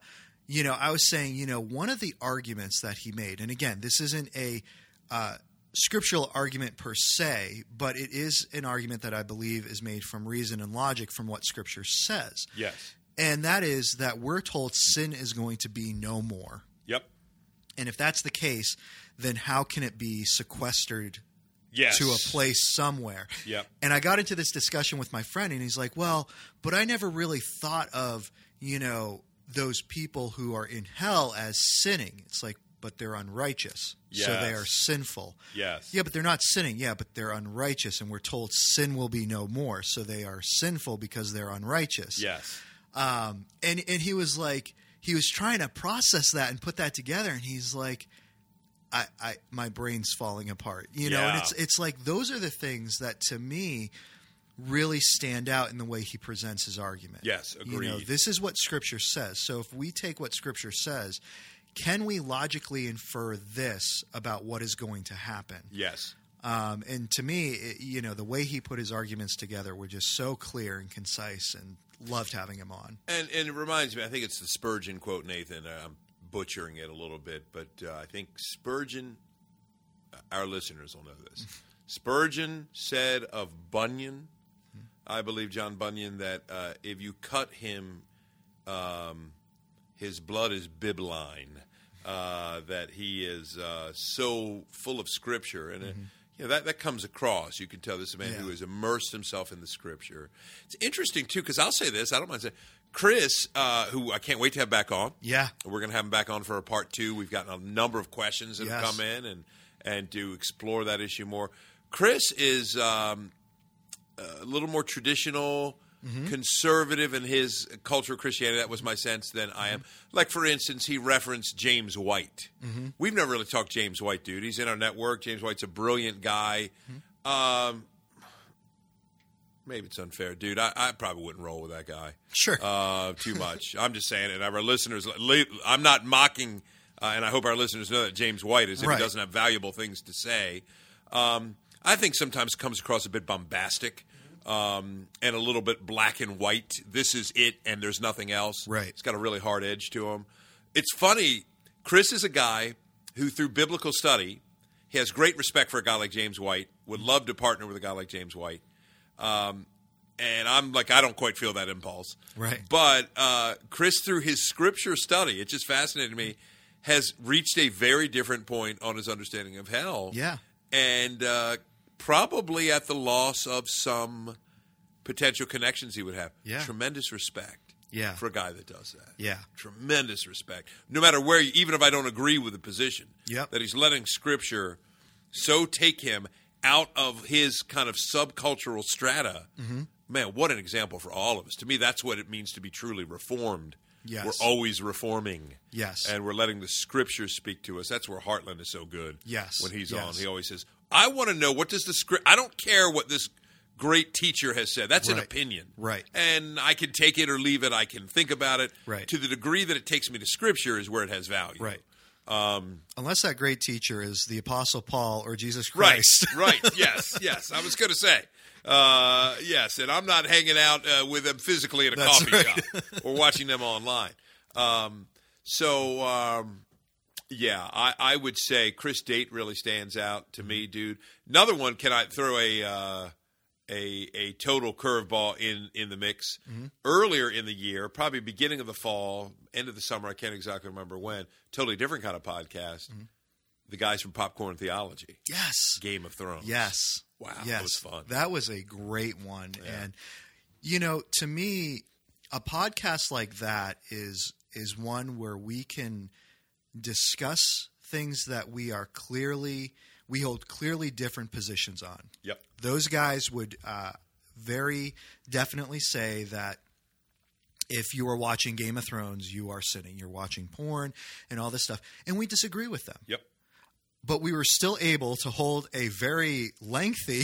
Speaker 1: you know, I was saying, you know, one of the arguments that he made, and again, this isn't a uh, scriptural argument per se, but it is an argument that I believe is made from reason and logic from what Scripture says,
Speaker 2: Yes.
Speaker 1: and that is that we're told sin is going to be no more.
Speaker 2: Yep.
Speaker 1: And if that's the case, then how can it be sequestered
Speaker 2: Yes.
Speaker 1: to a place somewhere.
Speaker 2: Yep.
Speaker 1: And I got into this discussion with my friend, and he's like, "Well, but I never really thought of you know those people who are in hell as sinning. It's like, but they're unrighteous, so they are sinful.
Speaker 2: Yes.
Speaker 1: Yeah, but they're not sinning. Yeah, but they're unrighteous, and we're told sin will be no more, so they are sinful because they're unrighteous.
Speaker 2: Yes.
Speaker 1: Um, and and he was like, he was trying to process that and put that together, and he's like, I, I my brain's falling apart, you know. And it's it's like those are the things that to me really stand out in the way he presents his argument.
Speaker 2: Yes, agree.
Speaker 1: You know, this is what Scripture says. So if we take what Scripture says, can we logically infer this about what is going to happen?
Speaker 2: Yes.
Speaker 1: Um, and to me, it, you know, the way he put his arguments together were just so clear and concise, and loved having him on.
Speaker 2: And and it reminds me, I think it's the Spurgeon quote, Nathan. Uh, I'm butchering it a little bit, but uh, I think Spurgeon, uh, our listeners will know this. Spurgeon said of Bunyan, I believe John Bunyan, that uh, if you cut him, um, his blood is bibline. Uh, that he is uh, so full of scripture, and uh, you know that that comes across. You can tell this is a man
Speaker 1: Yeah.
Speaker 2: who has immersed himself in the scripture. It's interesting too because I'll say this. I don't mind saying Chris, uh, who I can't wait to have back on.
Speaker 1: Yeah.
Speaker 2: We're going to have him back on for a part two. We've gotten a number of questions that have come in and and to explore that issue more. Chris is um, a little more traditional,
Speaker 1: Mm-hmm.
Speaker 2: conservative in his culture of Christianity. That was my sense than I
Speaker 1: Mm-hmm.
Speaker 2: am. Like for instance, he referenced James White.
Speaker 1: Mm-hmm.
Speaker 2: We've never really talked James White, dude. He's in our network. James White's a brilliant guy.
Speaker 1: Mm-hmm.
Speaker 2: Um, maybe it's unfair, dude. I, I probably wouldn't roll with that guy
Speaker 1: Sure.
Speaker 2: uh, too much. I'm just saying it. Our listeners, I'm not mocking, uh, and I hope our listeners know that James White is if
Speaker 1: Right.
Speaker 2: he doesn't have valuable things to say. Um, I think sometimes comes across a bit bombastic um, and a little bit black and white. This is it, and there's nothing else.
Speaker 1: Right.
Speaker 2: It's got a really hard edge to him. It's funny. Chris is a guy who, through biblical study, he has great respect for a guy like James White. Would love to partner with a guy like James White. Um, and I'm like, I don't quite feel that impulse.
Speaker 1: Right.
Speaker 2: But uh, Chris, through his scripture study, it just fascinated me, has reached a very different point on his understanding of hell.
Speaker 1: Yeah.
Speaker 2: And uh, probably at the loss of some potential connections he would have.
Speaker 1: Yeah.
Speaker 2: Tremendous respect.
Speaker 1: Yeah.
Speaker 2: For a guy that does that.
Speaker 1: Yeah.
Speaker 2: Tremendous respect. No matter where, even if I don't agree with the position,
Speaker 1: Yep.
Speaker 2: that he's letting scripture so take him out of his kind of subcultural strata.
Speaker 1: Mm-hmm.
Speaker 2: Man, what an example for all of us. To me, that's what it means to be truly reformed.
Speaker 1: Yes.
Speaker 2: We're always reforming.
Speaker 1: Yes.
Speaker 2: And we're letting the scriptures speak to us. That's where Heartland is so good.
Speaker 1: Yes.
Speaker 2: When he's
Speaker 1: Yes.
Speaker 2: on, he always says, I want to know what does the script, I don't care what this great teacher has said. That's an opinion.
Speaker 1: Right.
Speaker 2: And I can take it or leave it. I can think about it.
Speaker 1: Right.
Speaker 2: To the degree that it takes me to scripture is where it has value.
Speaker 1: Right.
Speaker 2: Um,
Speaker 1: Unless that great teacher is the Apostle Paul or Jesus Christ.
Speaker 2: right, yes, yes. I was going to say, uh, yes, and I'm not hanging out uh, with them physically at a
Speaker 1: That's
Speaker 2: coffee
Speaker 1: right.
Speaker 2: shop or watching them online. Um, so, um, yeah, I, I would say Chris Date really stands out to me, mm-hmm. dude. Another one, can I throw a uh, a a total curveball in in the mix? Mm-hmm. Earlier in the year, probably beginning of the fall, end of the summer, I can't exactly remember when. Totally different kind of podcast. Mm-hmm. The guys from Popcorn Theology.
Speaker 1: yes.
Speaker 2: Game of Thrones.
Speaker 1: Yes.
Speaker 2: Wow, that
Speaker 1: Yes.
Speaker 2: was fun.
Speaker 1: That was a great one. And you know, to me, a podcast like that is is one where we can discuss things that we are clearly we hold clearly different positions on.
Speaker 2: Yep.
Speaker 1: Those guys would uh, very definitely say that if you are watching Game of Thrones, you are sinning. You're watching porn and all this stuff, and we disagree with them
Speaker 2: Yep.
Speaker 1: But we were still able to hold a very lengthy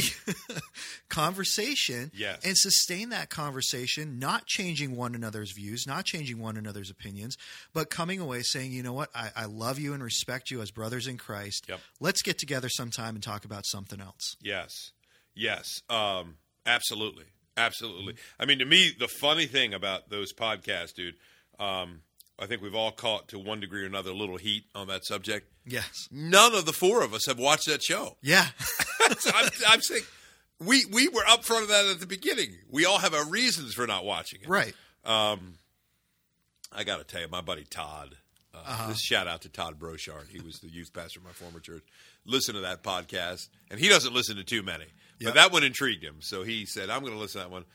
Speaker 1: conversation
Speaker 2: Yes.
Speaker 1: and sustain that conversation, not changing one another's views, not changing one another's opinions, but coming away saying, you know what, I, I love you and respect you as brothers in Christ.
Speaker 2: Yep.
Speaker 1: Let's get together sometime and talk about something else.
Speaker 2: Yes. Yes. Um, absolutely. Absolutely. I mean, to me, the funny thing about those podcasts, dude, um, I think we've all caught to one degree or another a little heat on that subject.
Speaker 1: Yes.
Speaker 2: None of the four of us have watched that show.
Speaker 1: Yeah.
Speaker 2: so I'm, I'm saying we we were up front of that at the beginning. We all have our reasons for not watching it.
Speaker 1: right.
Speaker 2: I got to tell you, my buddy Todd. Uh, This shout out to Todd Brochard. He was the youth pastor of my former church. Listen to that podcast, and he doesn't listen to too many,
Speaker 1: Yep.
Speaker 2: but that one intrigued him. So he said, "I'm going to listen to that one."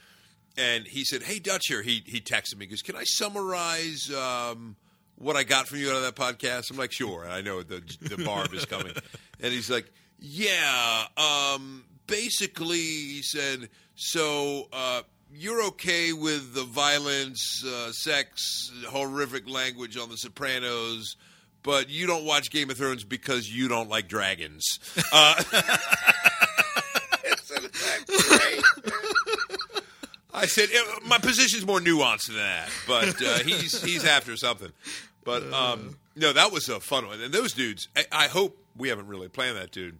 Speaker 2: And he said, "Hey, Dutch here." He he texted me. He goes, "Can I summarize um, what I got from you out of that podcast?" I'm like, "Sure." And I know the the barb is coming, and he's like, "Yeah." Um, basically, he said, "So." Uh, you're okay with the violence, uh, sex, horrific language on The Sopranos, but you don't watch Game of Thrones because you don't like dragons. Uh, I said "Eh, my position's more nuanced than that, but uh, he's he's after something. But um, no, that was a fun one, and those dudes. I, I hope we haven't really planned that, dude.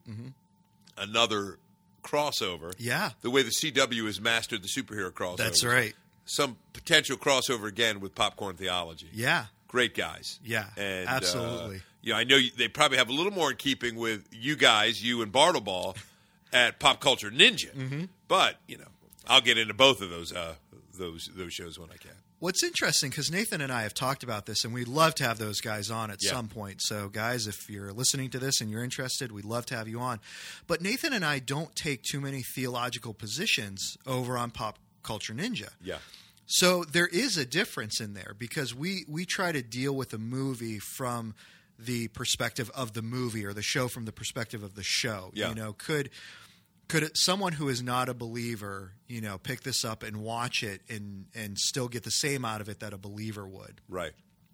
Speaker 2: Another crossover.
Speaker 1: Yeah.
Speaker 2: the way the CW has mastered the superhero crossover.
Speaker 1: That's right.
Speaker 2: Some potential crossover again with popcorn theology.
Speaker 1: Yeah.
Speaker 2: Great guys.
Speaker 1: Yeah,
Speaker 2: and,
Speaker 1: absolutely.
Speaker 2: Uh, yeah, I know you, they probably have a little more in keeping with you guys, you and Bartleball, at Pop Culture Ninja.
Speaker 1: Mm-hmm.
Speaker 2: But you know, I'll get into both of those uh, those those shows when I can.
Speaker 1: What's interesting because Nathan and I have talked about this, and we'd love to have those guys on at
Speaker 2: Yeah.
Speaker 1: some point. So, guys, if you're listening to this and you're interested, we'd love to have you on. But Nathan and I don't take too many theological positions over on Pop Culture Ninja.
Speaker 2: Yeah.
Speaker 1: So there is a difference in there because we we try to deal with a movie from the perspective of the movie or the show from the perspective of the show.
Speaker 2: Yeah.
Speaker 1: You know, could could it, someone who is not a believer, you know, pick this up and watch it and and still get the same out of it that a believer would?
Speaker 2: Right.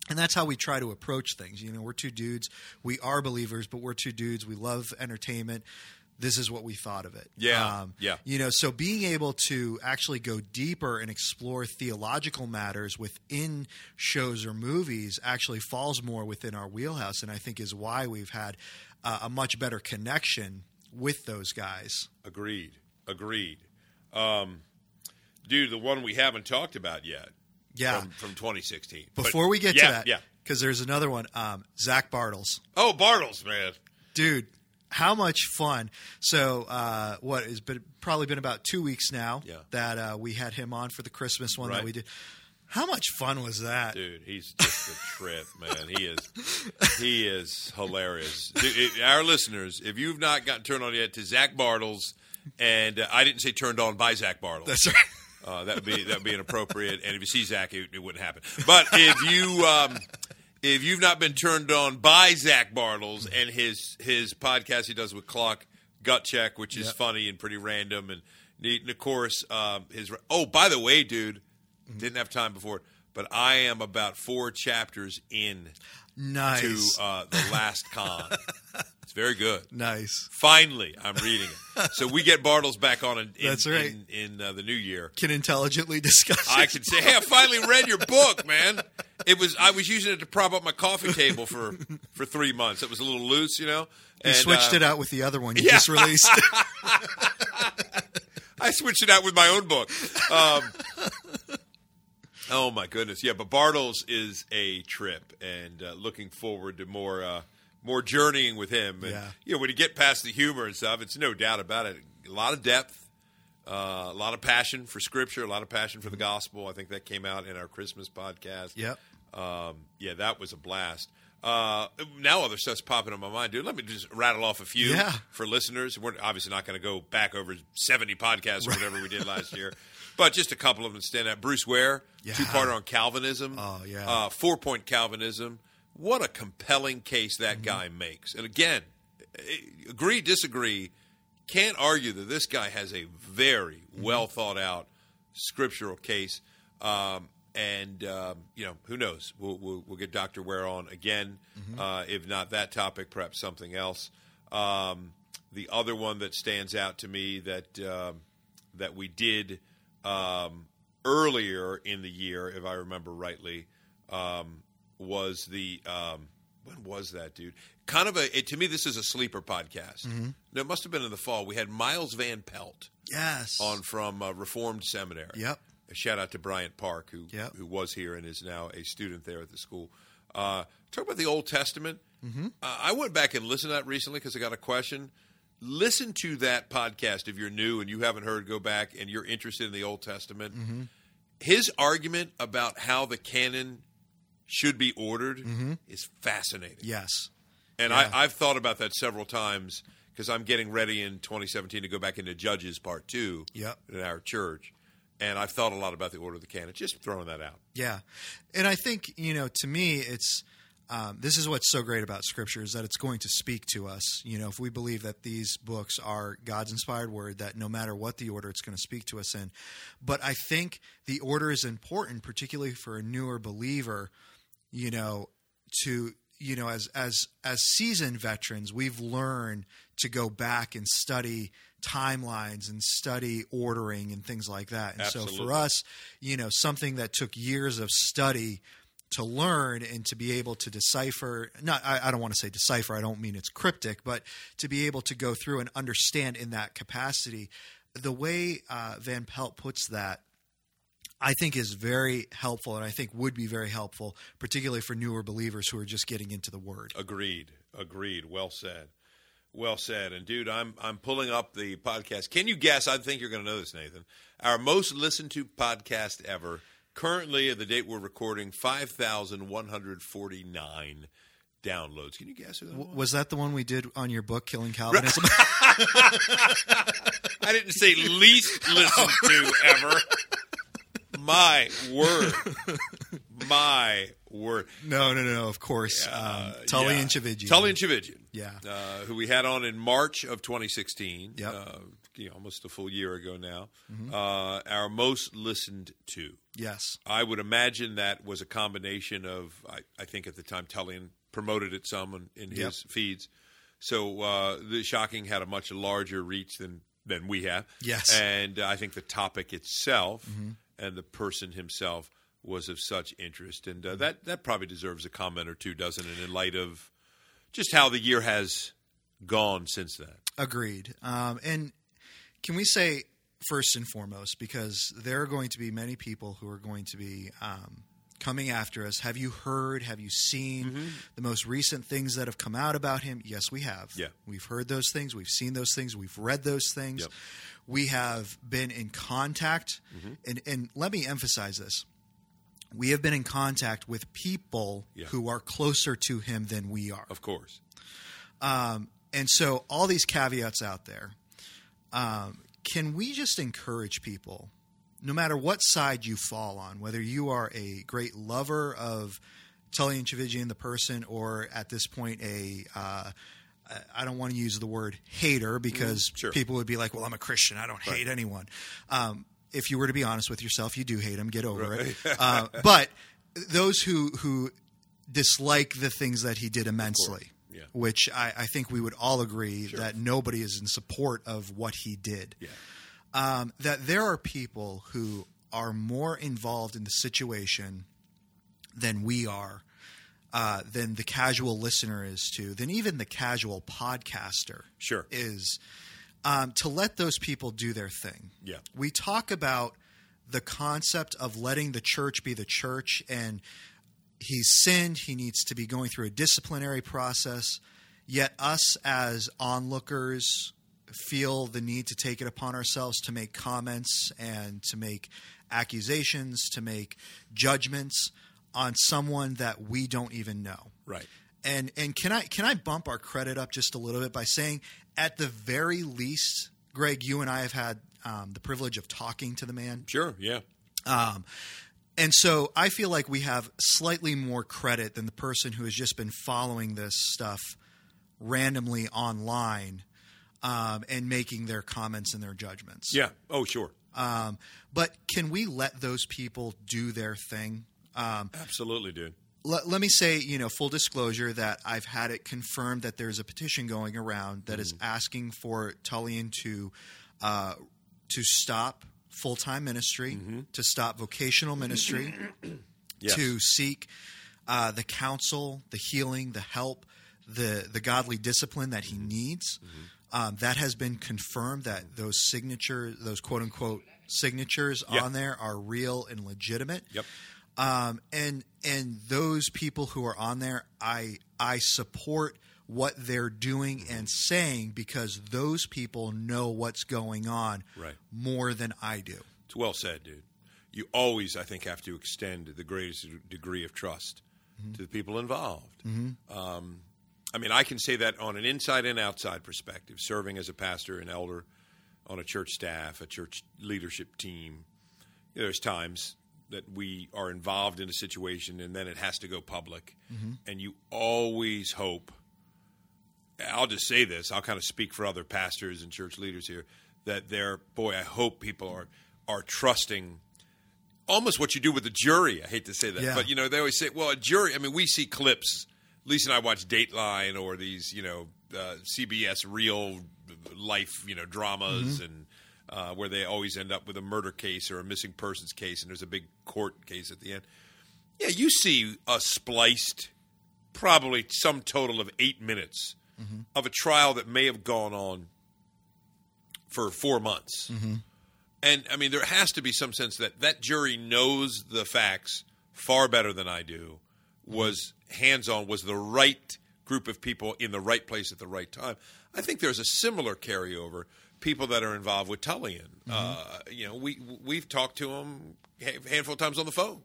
Speaker 1: And that's how we try to approach things. You know, we're two dudes. We are believers, but we're two dudes. We love entertainment. This is what we thought of it.
Speaker 2: Yeah, yeah.
Speaker 1: You know, so being able to actually go deeper and explore theological matters within shows or movies actually falls more within our wheelhouse, and I think is why we've had uh, a much better connection with those guys.
Speaker 2: Agreed. Agreed. Um, dude, the one we haven't talked about yet.
Speaker 1: Yeah.
Speaker 2: From, from 2016. But-
Speaker 1: Before we get
Speaker 2: yeah,
Speaker 1: to that,
Speaker 2: Yeah.
Speaker 1: because there's another one, um, Zach Bartels.
Speaker 2: Oh, Bartels, man.
Speaker 1: dude how much fun so uh, what has been probably been about two weeks now
Speaker 2: Yeah.
Speaker 1: that uh, we had him on for the christmas one
Speaker 2: Right.
Speaker 1: that we did how much fun was that
Speaker 2: Dude, he's just a trip, man. He is, he is hilarious. Dude, it- our listeners, if you've not gotten turned on yet to Zach Bartels, and uh, I didn't say turned on by Zach Bartels.
Speaker 1: that's right
Speaker 2: Uh, that would be that would be inappropriate, and if you see Zach, it, it wouldn't happen. But if you um, if you've not been turned on by Zach Bartels and his his podcast he does with Clock Gut Check, which is
Speaker 1: Yep.
Speaker 2: funny and pretty random and neat, and of course um, his oh by the way, dude, didn't have time before, but I am about four chapters in
Speaker 1: nice
Speaker 2: to uh, the Last Con. it's very good.
Speaker 1: nice
Speaker 2: Finally, I'm reading it. So we get Bartels back on in, in,
Speaker 1: That's right.
Speaker 2: in, in uh, the new year.
Speaker 1: can intelligently discuss
Speaker 2: I can say, "Hey, I finally read your book, man." It was I was using it to prop up my coffee table for for three months. It was a little loose, you know.
Speaker 1: you
Speaker 2: And,
Speaker 1: switched
Speaker 2: uh,
Speaker 1: it out with the other one you
Speaker 2: yeah.
Speaker 1: just released
Speaker 2: I switched it out with my own book. Um, oh my goodness, yeah. But Bartels is a trip, and uh, looking forward to more uh, more journeying with him. And,
Speaker 1: Yeah.
Speaker 2: you know, when you get past the humor and stuff, it's no doubt about it. A lot of depth, uh, a lot of passion for Scripture, a lot of passion for the gospel. I think that came out in our Christmas podcast.
Speaker 1: Yep.
Speaker 2: Um, yeah, that was a blast. Uh, now other stuff's popping in my mind, dude. Let me just rattle off a few
Speaker 1: Yeah.
Speaker 2: for listeners. We're obviously not going to go back over 70 podcasts or whatever we did last year, but just a couple of them stand out. Bruce Ware,
Speaker 1: Yeah.
Speaker 2: two-parter on Calvinism.
Speaker 1: Oh, yeah.
Speaker 2: Uh, four-point Calvinism. What a compelling case that guy makes. And again, eh, agree, disagree, can't argue that this guy has a very well thought out scriptural case. Um, and um, you know, who knows? We'll, we'll, we'll get Doctor Ware on again. Uh, if not that topic, perhaps something else. Um, the other one that stands out to me that um that we did um, earlier in the year, if I remember rightly, um, was the um, when was that, dude? Kind of a it, to me. This is a sleeper podcast. No, it must have been in the fall. We had Miles Van Pelt
Speaker 1: yes
Speaker 2: on from uh, Reformed Seminary.
Speaker 1: Yep.
Speaker 2: A shout out to Bryant Park, who
Speaker 1: Yep.
Speaker 2: who was here and is now a student there at the school. Uh, talk about the Old Testament. Mm-hmm. Uh, I went back and listened to that recently because I got a question. Listen to that podcast if you're new and you haven't heard. Go back and you're interested in the Old Testament. Mm-hmm. His argument about how the canon should be ordered mm-hmm. is fascinating.
Speaker 1: yes
Speaker 2: And
Speaker 1: Yeah.
Speaker 2: I, I've thought about that several times because I'm getting ready in 2017 to go back into Judges Part Two
Speaker 1: Yep.
Speaker 2: in our church, and I've thought a lot about the order of the canon. Just throwing that out.
Speaker 1: Yeah, and I think you know, to me, it's um, this is what's so great about Scripture is that it's going to speak to us. You know, if we believe that these books are God's inspired word, that no matter what the order, it's going to speak to us in. But I think the order is important, particularly for a newer believer. You know, to you know, as as as seasoned veterans, we've learned to go back and study timelines and study ordering and things like that. And so for us, you know, something that took years of study to learn and to be able to decipher not I, I don't want to say decipher i don't mean it's cryptic but to be able to go through and understand in that capacity the way uh, van pelt puts that I think is very helpful, and I think would be very helpful, particularly for newer believers who are just getting into the Word.
Speaker 2: Agreed. Agreed. Well said. Well said. And dude, I'm I'm pulling up the podcast. Can you guess? I think you're going to know this, Nathan. Our most listened to podcast ever. Currently, at the date we're recording, five thousand one hundred forty nine downloads. Can you guess who that was?
Speaker 1: Was that the one we did on your book, Killing Calvinism?
Speaker 2: I didn't say least listened to ever. My word. My word.
Speaker 1: no, no, no. Of course, um, Tully
Speaker 2: Yeah.
Speaker 1: and Tchividjian.
Speaker 2: Tully and Chavigian.
Speaker 1: Yeah.
Speaker 2: Uh, who we had on in March of 2016.
Speaker 1: Yep.
Speaker 2: Uh, you know, almost a full year ago now.
Speaker 1: Mm-hmm.
Speaker 2: Uh, our most listened to.
Speaker 1: Yes.
Speaker 2: I would imagine that was a combination of, I, I think at the time, Tullian promoted it some in, in his
Speaker 1: Yep.
Speaker 2: feeds. So uh, the Shocking had a much larger reach than, than we have.
Speaker 1: Yes. Mm-hmm.
Speaker 2: And I think the topic itself and the person himself was of such interest. And uh,
Speaker 1: Mm-hmm.
Speaker 2: that, that probably deserves a comment or two, doesn't it, in light of just how the year has gone since then.
Speaker 1: Agreed. Um, and can we say first and foremost, because there are going to be many people who are going to be um, coming after us. Have you heard? Have you seen the most recent things that have come out about him? Yes, we have.
Speaker 2: Yeah.
Speaker 1: we've heard those things. We've seen those things. We've read those things.
Speaker 2: Yep.
Speaker 1: We have been in contact, and, and let me emphasize this. We have been in contact with people
Speaker 2: Yeah.
Speaker 1: who are closer to him than we are.
Speaker 2: Of course.
Speaker 1: Um, and so, all these caveats out there, um, can we just encourage people, no matter what side you fall on, whether you are a great lover of Tullian Tchividjian, the person, or at this point, a uh, I- don't want to use the word hater because
Speaker 2: Mm, sure.
Speaker 1: people would be like, well, I'm a Christian. I don't hate anyone. Um, if you were to be honest with yourself, you do hate him. Get over it. Uh, but those who who dislike the things that he did immensely,
Speaker 2: Yeah.
Speaker 1: which I, I think we would all agree that nobody is in support of what he did.
Speaker 2: Yeah.
Speaker 1: Um, that there are people who are more involved in the situation than we are, uh, than the casual listener is to, than even the casual podcaster
Speaker 2: Sure.
Speaker 1: is, um, to let those people do their thing.
Speaker 2: Yeah.
Speaker 1: We talk about the concept of letting the church be the church, and he's sinned. He needs to be going through a disciplinary process. Yet, us as onlookers feel the need to take it upon ourselves to make comments and to make accusations, to make judgments on someone that we don't even know.
Speaker 2: Right.
Speaker 1: And and can I can I bump our credit up just a little bit by saying at the very least, Greg, you and I have had um, the privilege of talking to the man,
Speaker 2: Sure. Yeah.
Speaker 1: um, and so I feel like we have slightly more credit than the person who has just been following this stuff randomly online um, and making their comments and their judgments.
Speaker 2: Yeah. Oh, sure.
Speaker 1: Um, but can we let those people do their thing? Um,
Speaker 2: Absolutely, dude.
Speaker 1: let, let me say, you know, full disclosure that I've had it confirmed that there's a petition going around that is asking for Tullian to uh, to stop full time ministry, to stop vocational ministry,
Speaker 2: Yes.
Speaker 1: to seek uh, the counsel, the healing, the help, the the godly discipline that he needs. Um, that has been confirmed that those signatures, those quote unquote signatures
Speaker 2: Yeah.
Speaker 1: on there, are real and legitimate
Speaker 2: Yep.
Speaker 1: um, and and those people who are on there, I I support what they're doing mm-hmm. and saying because those people know what's going on
Speaker 2: Right.
Speaker 1: more than I do.
Speaker 2: It's well said, dude. You always, I think, have to extend the greatest degree of trust mm-hmm. to the people involved. Mm-hmm. Um, I mean, I can say that on an inside and outside perspective, serving as a pastor, an elder, on a church staff, a church leadership team. You know, there's times that we are involved in a situation and then it has to go public, and you always hope I'll just say this. I'll kind of speak for other pastors and church leaders here that they're boy. I hope people are are trusting almost what you do with the jury. I hate to say that,
Speaker 1: Yeah.
Speaker 2: but you know they always say, well, a jury. I mean, we see clips. Lisa and I watch Dateline or these you know uh, CBS real life you know dramas and. Uh, where they always end up with a murder case or a missing persons case, and there's a big court case at the end. Yeah, you see a spliced, probably some total of eight minutes of a trial that may have gone on for four months. And I mean, there has to be some sense that that jury knows the facts far better than I do, was hands on, was the right group of people in the right place at the right time. I think there's a similar carryover. People that are involved with Tullian, uh, you know, we we've talked to them a handful of times on the phone,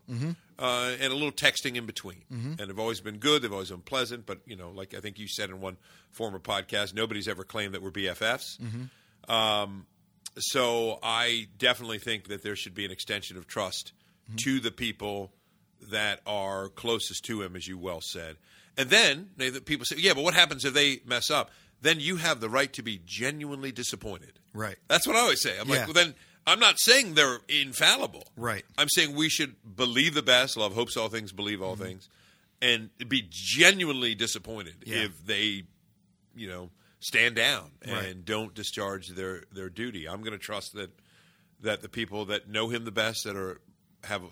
Speaker 2: uh, and a little texting in between, and they've always been good. They've always been pleasant, but you know, like I think you said in one former podcast, nobody's ever claimed that we're BFFs. Um, so I definitely think that there should be an extension of trust to the people that are closest to him, as you well said. And then they, the people say, "Yeah, but what happens if they mess up?" Then you have the right to be genuinely disappointed.
Speaker 1: Right.
Speaker 2: That's what I always say. I'm
Speaker 1: Yeah.
Speaker 2: like, well, then I'm not saying they're infallible.
Speaker 1: Right.
Speaker 2: I'm saying we should believe the best, love hopes all things, believe all mm-hmm. things, and be genuinely disappointed
Speaker 1: Yeah.
Speaker 2: if they, you know, stand down and
Speaker 1: Right.
Speaker 2: don't discharge their their duty. I'm going to trust that that the people that know him the best that are have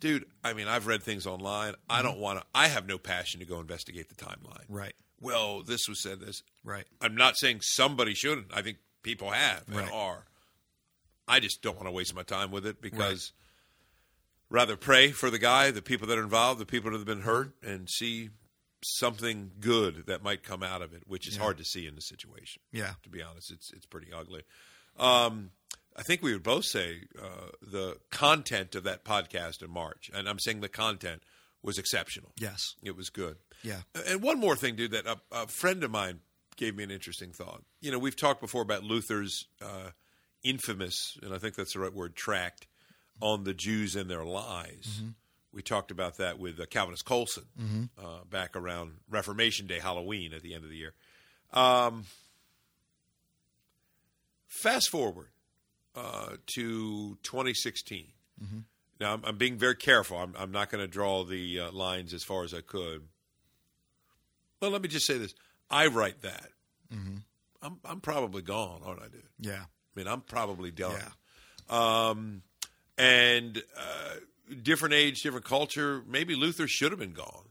Speaker 2: dude, I mean, I've read things online. I mm-hmm. don't want to I have no passion to go investigate the timeline.
Speaker 1: Right.
Speaker 2: well, this was said this.
Speaker 1: Right.
Speaker 2: I'm not saying somebody shouldn't. I think people have and are. I just don't want to waste my time with it because rather pray for the guy, the people that are involved, the people that have been hurt, and see something good that might come out of it, which is hard to see in the situation.
Speaker 1: Yeah.
Speaker 2: To be honest, it's it's pretty ugly. Um, I think we would both say uh, the content of that podcast in March, and I'm saying the content was exceptional.
Speaker 1: Yes.
Speaker 2: It was good.
Speaker 1: Yeah.
Speaker 2: And one more thing, dude, that a, a friend of mine gave me an interesting thought. You know, we've talked before about Luther's uh, infamous, and I think that's the right word, tract on the Jews and their lies. We talked about that with uh, Calvinist Colson uh, back around Reformation Day, Halloween at the end of the year. Um, fast forward uh, to 2016. Now, I'm, I'm being very careful. I'm, I'm not going to draw the uh, lines as far as I could. Well, let me just say this: I write that. I'm I'm probably gone, aren't I, dude?
Speaker 1: Yeah.
Speaker 2: I mean, I'm probably done.
Speaker 1: Yeah.
Speaker 2: Um, and uh, different age, different culture. Maybe Luther should have been gone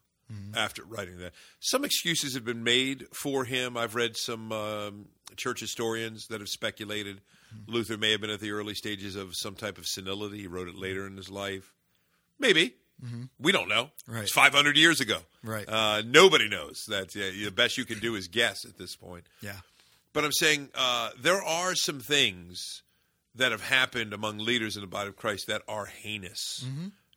Speaker 2: after writing that. Some excuses have been made for him. I've read some um, church historians that have speculated Luther may have been at the early stages of some type of senility. He wrote it later in his life. Maybe. We don't know.
Speaker 1: Right.
Speaker 2: It's 500 years ago.
Speaker 1: Right.
Speaker 2: Uh, nobody knows. That yeah, the best you can do is guess at this point.
Speaker 1: Yeah.
Speaker 2: But I'm saying uh, there are some things that have happened among leaders in the body of Christ that are heinous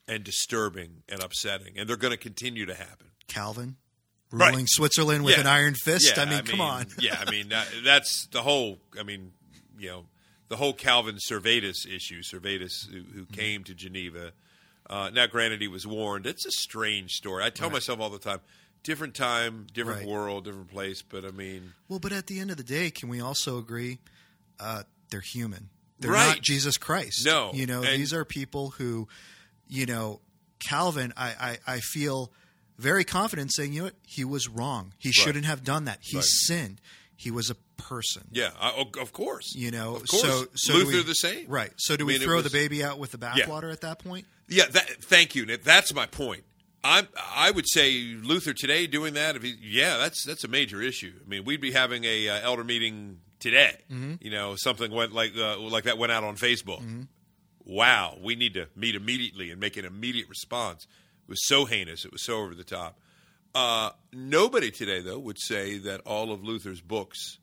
Speaker 2: and disturbing and upsetting, and they're going to continue to happen.
Speaker 1: Calvin
Speaker 2: Right.
Speaker 1: ruling Switzerland with
Speaker 2: Yeah.
Speaker 1: an iron fist.
Speaker 2: Yeah,
Speaker 1: I mean, come on.
Speaker 2: yeah, I mean that, that's the whole. I mean, you know, the whole Calvin Servetus issue. Servetus, who, who came to Geneva. Uh, now, granted, he was warned. It's a strange story. I tell myself all the time: different time, different
Speaker 1: Right.
Speaker 2: world, different place. But I mean,
Speaker 1: Well, but at the end of the day, can we also agree uh, they're human? They're
Speaker 2: Right.
Speaker 1: not Jesus Christ.
Speaker 2: No.
Speaker 1: you know,
Speaker 2: And-
Speaker 1: these are people who, you know, Calvin. I I, I feel very confident saying, you know what, he was wrong. He shouldn't have done that. He
Speaker 2: Right.
Speaker 1: sinned. He was a person.
Speaker 2: yeah, I, of course,
Speaker 1: You know,
Speaker 2: of course.
Speaker 1: so so do
Speaker 2: Luther
Speaker 1: we-
Speaker 2: the same,
Speaker 1: right? So do
Speaker 2: I
Speaker 1: we
Speaker 2: mean, it
Speaker 1: throw
Speaker 2: was-
Speaker 1: the baby out with the bathwater at that point?
Speaker 2: Yeah, that, thank you. That's my point. I'm, I would say Luther today doing that. If he, yeah, that's that's a major issue. I mean, we'd be having a uh, elder meeting today. You know, something went like uh, like that went out on Facebook. Wow, we need to meet immediately and make an immediate response. It was so heinous. It was so over the top. Uh, nobody today, though, would say that all of Luther's books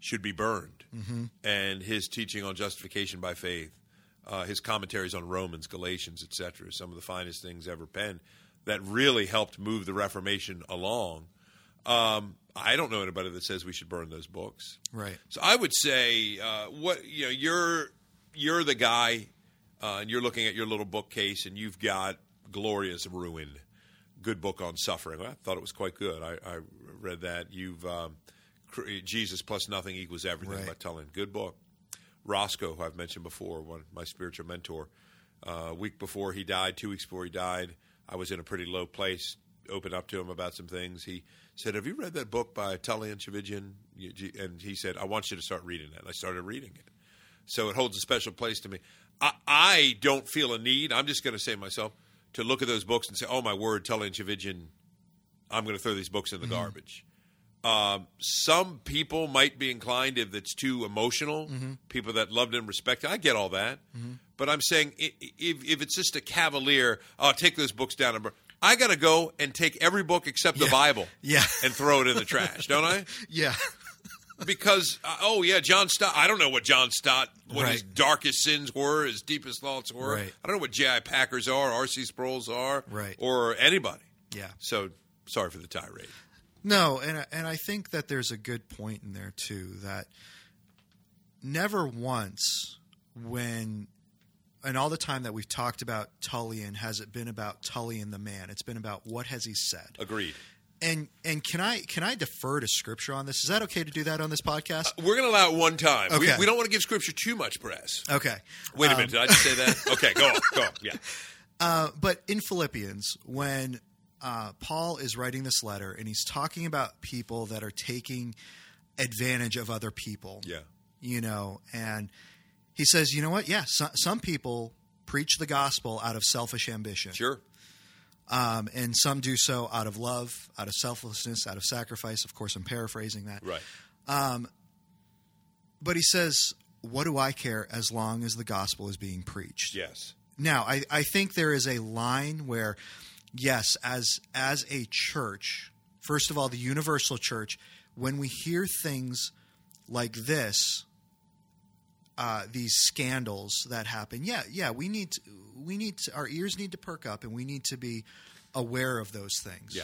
Speaker 2: should be burned, and his teaching on justification by faith, uh, his commentaries on Romans, Galatians, etc., some of the finest things ever penned that really helped move the Reformation along. Um, I don't know anybody that says we should burn those books.
Speaker 1: Right.
Speaker 2: So I would say, uh, what you know, you're you're the guy, uh, and you're looking at your little bookcase, and you've got Glorious Ruin, good book on suffering. I thought it was quite good. I, I read that. You've um, cr- Jesus plus nothing equals everything
Speaker 1: Right.
Speaker 2: by Tullian. Good book. Roscoe, who I've mentioned before, one my spiritual mentor. Uh, a week before he died, two weeks before he died, I was in a pretty low place. Opened up to him about some things. He said, "Have you read that book by Tullian Tchividjian?" And he said, "I want you to start reading that. And I started reading it. So it holds a special place to me. I, I don't feel a need. I'm just going to say myself to look at those books and say, "Oh my word, Tullian Tchividjian, I'm going to throw these books in the mm-hmm. garbage." Um, some people might be inclined if it's too emotional. People that loved and respected, I get all that. But I'm saying if, if it's just a cavalier, I'll oh, take those books down. and burn," I got to go and take every book except the
Speaker 1: Yeah.
Speaker 2: Bible,
Speaker 1: Yeah.
Speaker 2: and throw it in the trash, don't I?
Speaker 1: Yeah.
Speaker 2: because uh, oh yeah, John Stott. I don't know what John Stott, what his darkest sins were, his deepest thoughts were.
Speaker 1: Right.
Speaker 2: I don't know what J.I. Packers are, R.C. Sproul's are,
Speaker 1: Right.
Speaker 2: or anybody.
Speaker 1: Yeah.
Speaker 2: So sorry for the tirade.
Speaker 1: No, and I- and I think that there's a good point in there too that never once when and all the time that we've talked about Tullian has it been about Tullian the man. It's been about what has he said.
Speaker 2: Agreed.
Speaker 1: And and can I can I defer to scripture on this? Is that okay to do that on this podcast?
Speaker 2: We're going to allow it one time. We,
Speaker 1: Okay.
Speaker 2: we don't want to give Scripture too much press.
Speaker 1: Okay.
Speaker 2: Wait a
Speaker 1: Um,
Speaker 2: minute, did I just say that? Okay, go on, go on. Yeah,
Speaker 1: Uh, but in Philippians, when uh, Paul is writing this letter and he's talking about people that are taking advantage of other people,
Speaker 2: yeah,
Speaker 1: you know, and he says, you know what? Yeah, so, some people preach the gospel out of selfish ambition.
Speaker 2: sure.
Speaker 1: Um, and some do so out of love, out of selflessness, out of sacrifice. Of course, I'm paraphrasing that.
Speaker 2: Right.
Speaker 1: But he says, What do I care as long as the gospel is being preached?
Speaker 2: Yes.
Speaker 1: Now, I, I think there is a line where, yes, as as a church, first of all, the universal church, when we hear things like this, uh, these scandals that happen, yeah, yeah, we need to, we need to, our ears need to perk up, and we need to be aware of those things.
Speaker 2: Yeah.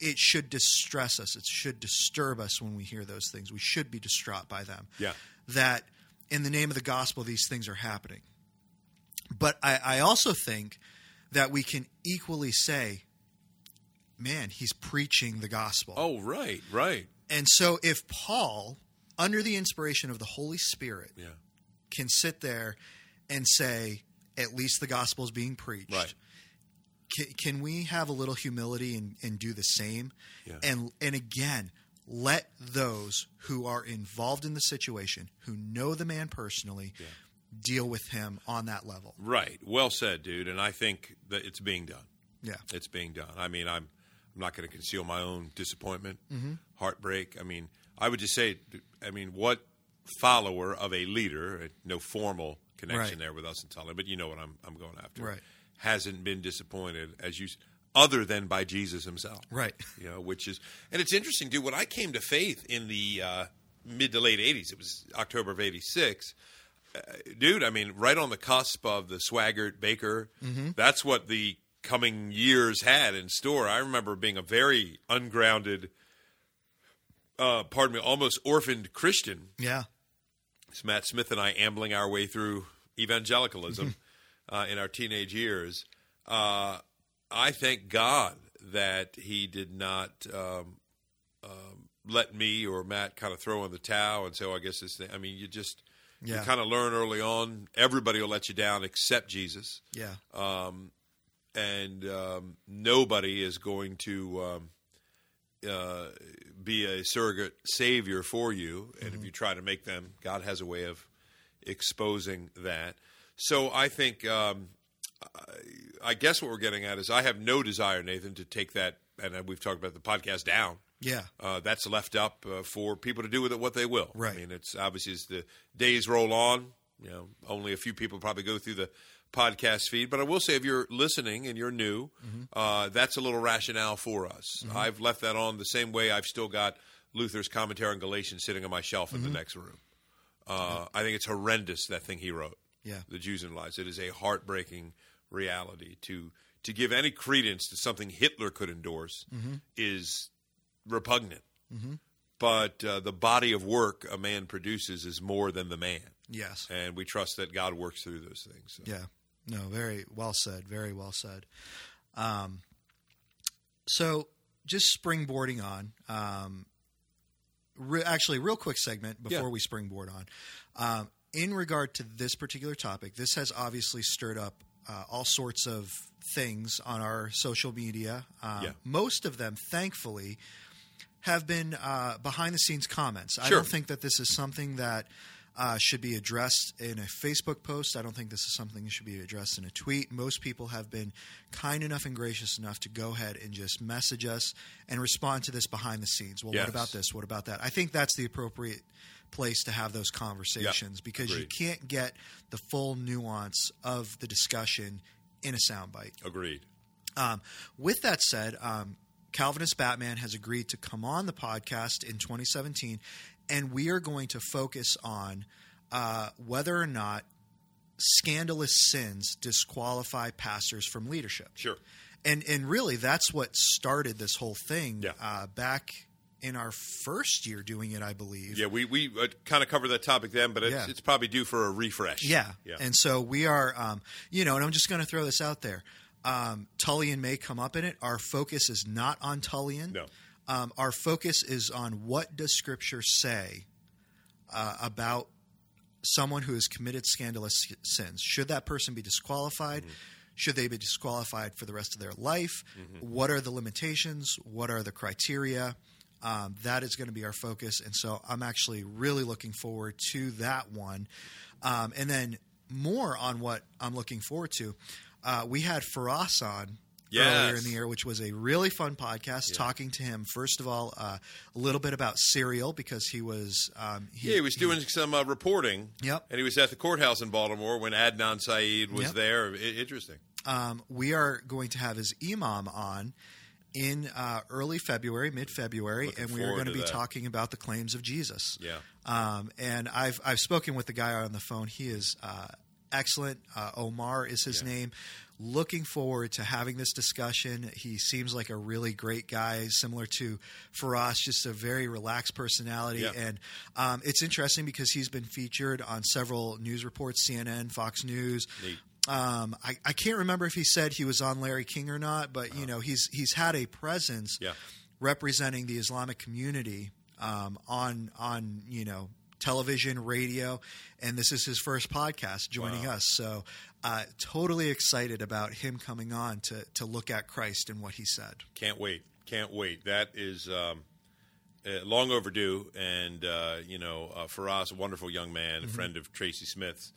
Speaker 1: It should distress us. It should disturb us when we hear those things. We should be distraught by them.
Speaker 2: Yeah.
Speaker 1: That in the name of the gospel, these things are happening. But I, I also think that we can equally say, man, he's preaching the gospel.
Speaker 2: Oh, right, right.
Speaker 1: And so if Paul, under the inspiration of the Holy Spirit,
Speaker 2: Yeah.
Speaker 1: can sit there and say, at least the gospel is being preached.
Speaker 2: Right.
Speaker 1: Can, can we have a little humility and, and do the same?
Speaker 2: Yeah.
Speaker 1: And and again, let those who are involved in the situation, who know the man personally, deal with him on that level.
Speaker 2: Right. Well said, dude. And I think that it's being done.
Speaker 1: Yeah.
Speaker 2: It's being done. I mean, I'm I'm not going to conceal my own disappointment,
Speaker 1: Mm-hmm.
Speaker 2: heartbreak. I mean, I would just say, I mean, what follower of a leader, uh, no formal connection
Speaker 1: Right.
Speaker 2: there with us in Tully, but you know what I'm I'm going after,
Speaker 1: Right.
Speaker 2: Hasn't been disappointed as you, other than by Jesus himself,
Speaker 1: Right.
Speaker 2: You know, which is, and it's interesting, dude. When I came to faith in the uh, mid to late '80s, it was October of '86 dude, I mean, right on the cusp of the Swaggart Bakker. That's what the coming years had in store. I remember being a very ungrounded, uh, pardon me, almost orphaned Christian.
Speaker 1: Yeah.
Speaker 2: It's Matt Smith and I ambling our way through evangelicalism uh, in our teenage years. Uh, I thank God that he did not um, um, let me or Matt kind of throw in the towel and say, "Oh, I guess this thing." I mean, you just you kind of learn early on. Everybody will let you down except Jesus,
Speaker 1: Yeah.
Speaker 2: and um, nobody is going to um, uh, be a surrogate savior for you. And if you try to make them, God has a way of exposing that. So I think, um, I, I guess what we're getting at is I have no desire, Nathan, to take that, and we've talked about the podcast down.
Speaker 1: Yeah.
Speaker 2: Uh, that's left up uh, for people to do with it what they will.
Speaker 1: Right.
Speaker 2: I mean, it's obviously as the days roll on, you know, only a few people probably go through the podcast feed. But I will say, if you're listening and you're new, uh, that's a little rationale for us. I've left that on the same way I've still got Luther's commentary on Galatians sitting on my shelf in the next room. Uh, I think it's horrendous that thing he wrote.
Speaker 1: Yeah.
Speaker 2: the Jews and lies. It is a heartbreaking reality to to give any credence to something Hitler could endorse is repugnant. But uh, the body of work a man produces is more than the man,
Speaker 1: Yes.
Speaker 2: and we trust that God works through those things. So.
Speaker 1: Yeah. No, very well said. Very well said. Um, so just springboarding on, um, re- actually, real quick segment before
Speaker 2: Yeah.
Speaker 1: we springboard on. Um, in regard to this particular topic, this has obviously stirred up uh, all sorts of things on our social media. Um,
Speaker 2: Yeah.
Speaker 1: Most of them, thankfully, have been uh, behind the scenes comments. I don't think that this is something that uh, should be addressed in a Facebook post. I don't think this is something that should be addressed in a tweet. Most people have been kind enough and gracious enough to go ahead and just message us and respond to this behind the scenes. Well,
Speaker 2: Yes.
Speaker 1: what about this? What about that? I think that's the appropriate place to have those conversations because you can't get the full nuance of the discussion in a soundbite.
Speaker 2: Agreed.
Speaker 1: Um, with that said, um, Calvinist Batman has agreed to come on the podcast in 2017, and we are going to focus on uh, whether or not scandalous sins disqualify pastors from leadership.
Speaker 2: Sure.
Speaker 1: And and really, that's what started this whole thing
Speaker 2: Yeah.
Speaker 1: uh, back in our first year doing it, I believe.
Speaker 2: Yeah, we we uh, kind of covered that topic then, but it's,
Speaker 1: Yeah.
Speaker 2: it's probably due for a refresh.
Speaker 1: Yeah.
Speaker 2: yeah.
Speaker 1: And so we are, um, you know, and I'm just going to throw this out there. Um, Tullian may come up in it. Our focus is not on Tullian.
Speaker 2: No.
Speaker 1: Um, our focus is on what does Scripture say uh, about someone who has committed scandalous sins. Should that person be disqualified?
Speaker 2: Mm-hmm.
Speaker 1: Should they be disqualified for the rest of their life?
Speaker 2: Mm-hmm.
Speaker 1: What are the limitations? What are the criteria? Um, that is going to be our focus. And so I'm actually really looking forward to that one. Um, and then more on what I'm looking forward to. Uh, we had Faraz on earlier in the year, which was a really fun podcast. Talking to him, first of all, uh, a little bit about Serial because he was um,
Speaker 2: Yeah, he was doing some uh, reporting.
Speaker 1: Yep.
Speaker 2: And he was at the courthouse in Baltimore when Adnan Syed was
Speaker 1: Yep.
Speaker 2: there. I- interesting.
Speaker 1: um, we are going to have his imam on in uh, early February, mid February, and we are going to
Speaker 2: to
Speaker 1: be
Speaker 2: that.
Speaker 1: talking about the claims of Jesus.
Speaker 2: Yeah.
Speaker 1: Um, and I've I've spoken with the guy on the phone. He is uh, excellent. Uh, Omar is his
Speaker 2: Yeah.
Speaker 1: name. Looking forward to having this discussion. He seems like a really great guy, similar to Faraz, just a very relaxed personality.
Speaker 2: Yeah.
Speaker 1: And um, it's interesting because he's been featured on several news reports, CNN, Fox News.
Speaker 2: Neat.
Speaker 1: Um, I, I can't remember if he said he was on Larry King or not, but you know he's he's had a presence
Speaker 2: Yeah.
Speaker 1: representing the Islamic community um, on on you know television, radio, and this is his first podcast joining
Speaker 2: Wow.
Speaker 1: us. So uh, totally excited about him coming on to to look at Christ and what he said.
Speaker 2: Can't wait. Can't wait. That is um, uh, long overdue. And, uh, you know, uh, Faraz, a wonderful young man, a friend of Tracy Smith's,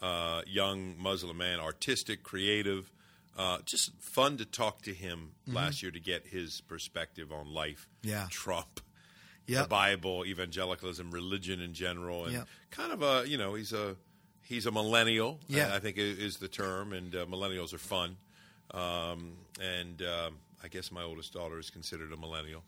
Speaker 2: uh, young Muslim man, artistic, creative. Uh, just fun to talk to him last year to get his perspective on life,
Speaker 1: Yeah.
Speaker 2: Trump, the Bible, evangelicalism, religion in general, and
Speaker 1: Yep.
Speaker 2: kind of a you know he's a he's a millennial.
Speaker 1: Yeah.
Speaker 2: I, I think is the term, and uh, millennials are fun. Um, and um, I guess my oldest daughter is considered a millennial.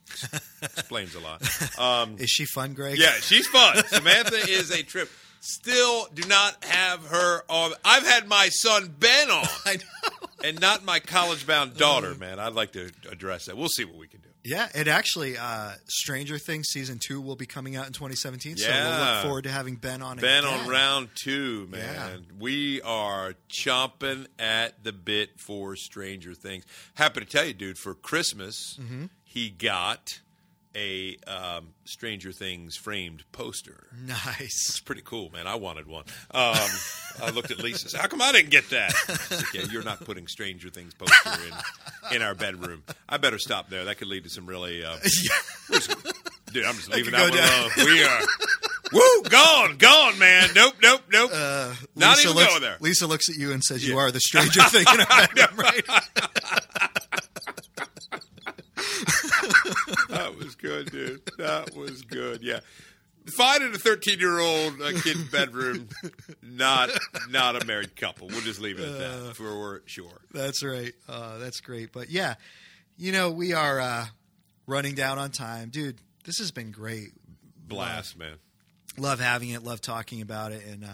Speaker 2: Explains a lot. Um,
Speaker 1: Is she fun, Greg?
Speaker 2: yeah, she's fun. Samantha is a trip. Still do not have her on. I've had my son Ben on,
Speaker 1: I know.
Speaker 2: and not my college bound daughter. Man, I'd like to address that. We'll see what we can do.
Speaker 1: Yeah, and actually, uh, Stranger Things season two will be coming out in 2017. So we'll
Speaker 2: Yeah.
Speaker 1: look forward to having Ben on.
Speaker 2: Ben
Speaker 1: again.
Speaker 2: on round two, man. We are chomping at the bit for Stranger Things. Happy to tell you, dude, for Christmas,
Speaker 1: Mm-hmm.
Speaker 2: he got a um, Stranger Things framed poster.
Speaker 1: Nice.
Speaker 2: It's pretty cool, man. I wanted one. Um, I looked at Lisa. and said, How come I didn't get that? Like, yeah, you're not putting Stranger Things poster in in our bedroom. I better stop there. That could lead to some really. Uh, dude, I'm just leaving that one alone. We are. Woo, gone, gone, man. Nope, nope, nope. Not
Speaker 1: Lisa
Speaker 2: even
Speaker 1: looks,
Speaker 2: going there.
Speaker 1: Lisa looks at you and says, "You
Speaker 2: Yeah.
Speaker 1: are the stranger thing in our bedroom, right?"
Speaker 2: That was good, dude. That was good. Yeah. Finding a 13 year old uh, kid's bedroom, not not a married couple. We'll just leave it at
Speaker 1: Uh.
Speaker 2: that for sure.
Speaker 1: That's right. Uh, that's great. But yeah, you know, we are uh, running down on time, dude. This has been great.
Speaker 2: Blast, man.
Speaker 1: Love having it. Love talking about it, and uh,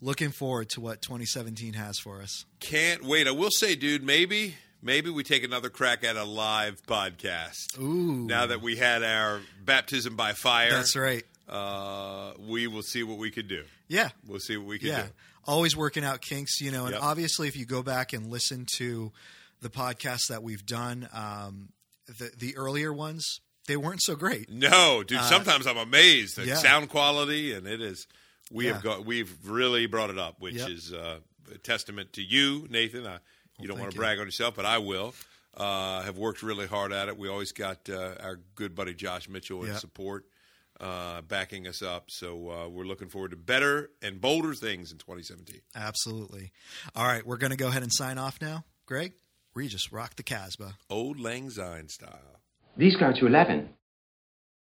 Speaker 1: looking forward to what 2017 has for us.
Speaker 2: Can't wait. I will say, dude, maybe maybe we take another crack at a live podcast.
Speaker 1: Ooh,
Speaker 2: Now that we had our baptism by fire,
Speaker 1: that's right.
Speaker 2: uh, we will see what we could do.
Speaker 1: Yeah,
Speaker 2: We'll see what we can
Speaker 1: yeah.
Speaker 2: do.
Speaker 1: Always working out kinks, you know. And
Speaker 2: Yep.
Speaker 1: obviously, if you go back and listen to the podcasts that we've done, um, the the earlier ones, they weren't so great.
Speaker 2: No, dude. sometimes I'm amazed at
Speaker 1: Uh, yeah.
Speaker 2: sound quality, and it is. We have got. We've really brought it up, which
Speaker 1: Yep.
Speaker 2: is uh, a testament to you, Nathan. I, you don't want to brag on yourself, but I will. Uh, have worked really hard at it. We always got uh, our good buddy Josh Mitchell in
Speaker 1: Yeah.
Speaker 2: support, uh, backing us up. So uh, we're looking forward to better and bolder things in 2017.
Speaker 1: Absolutely. All right, we're going to go ahead and sign off now. Greg, we just rock the Casbah.
Speaker 2: Auld Lang Syne style.
Speaker 3: These go to 11.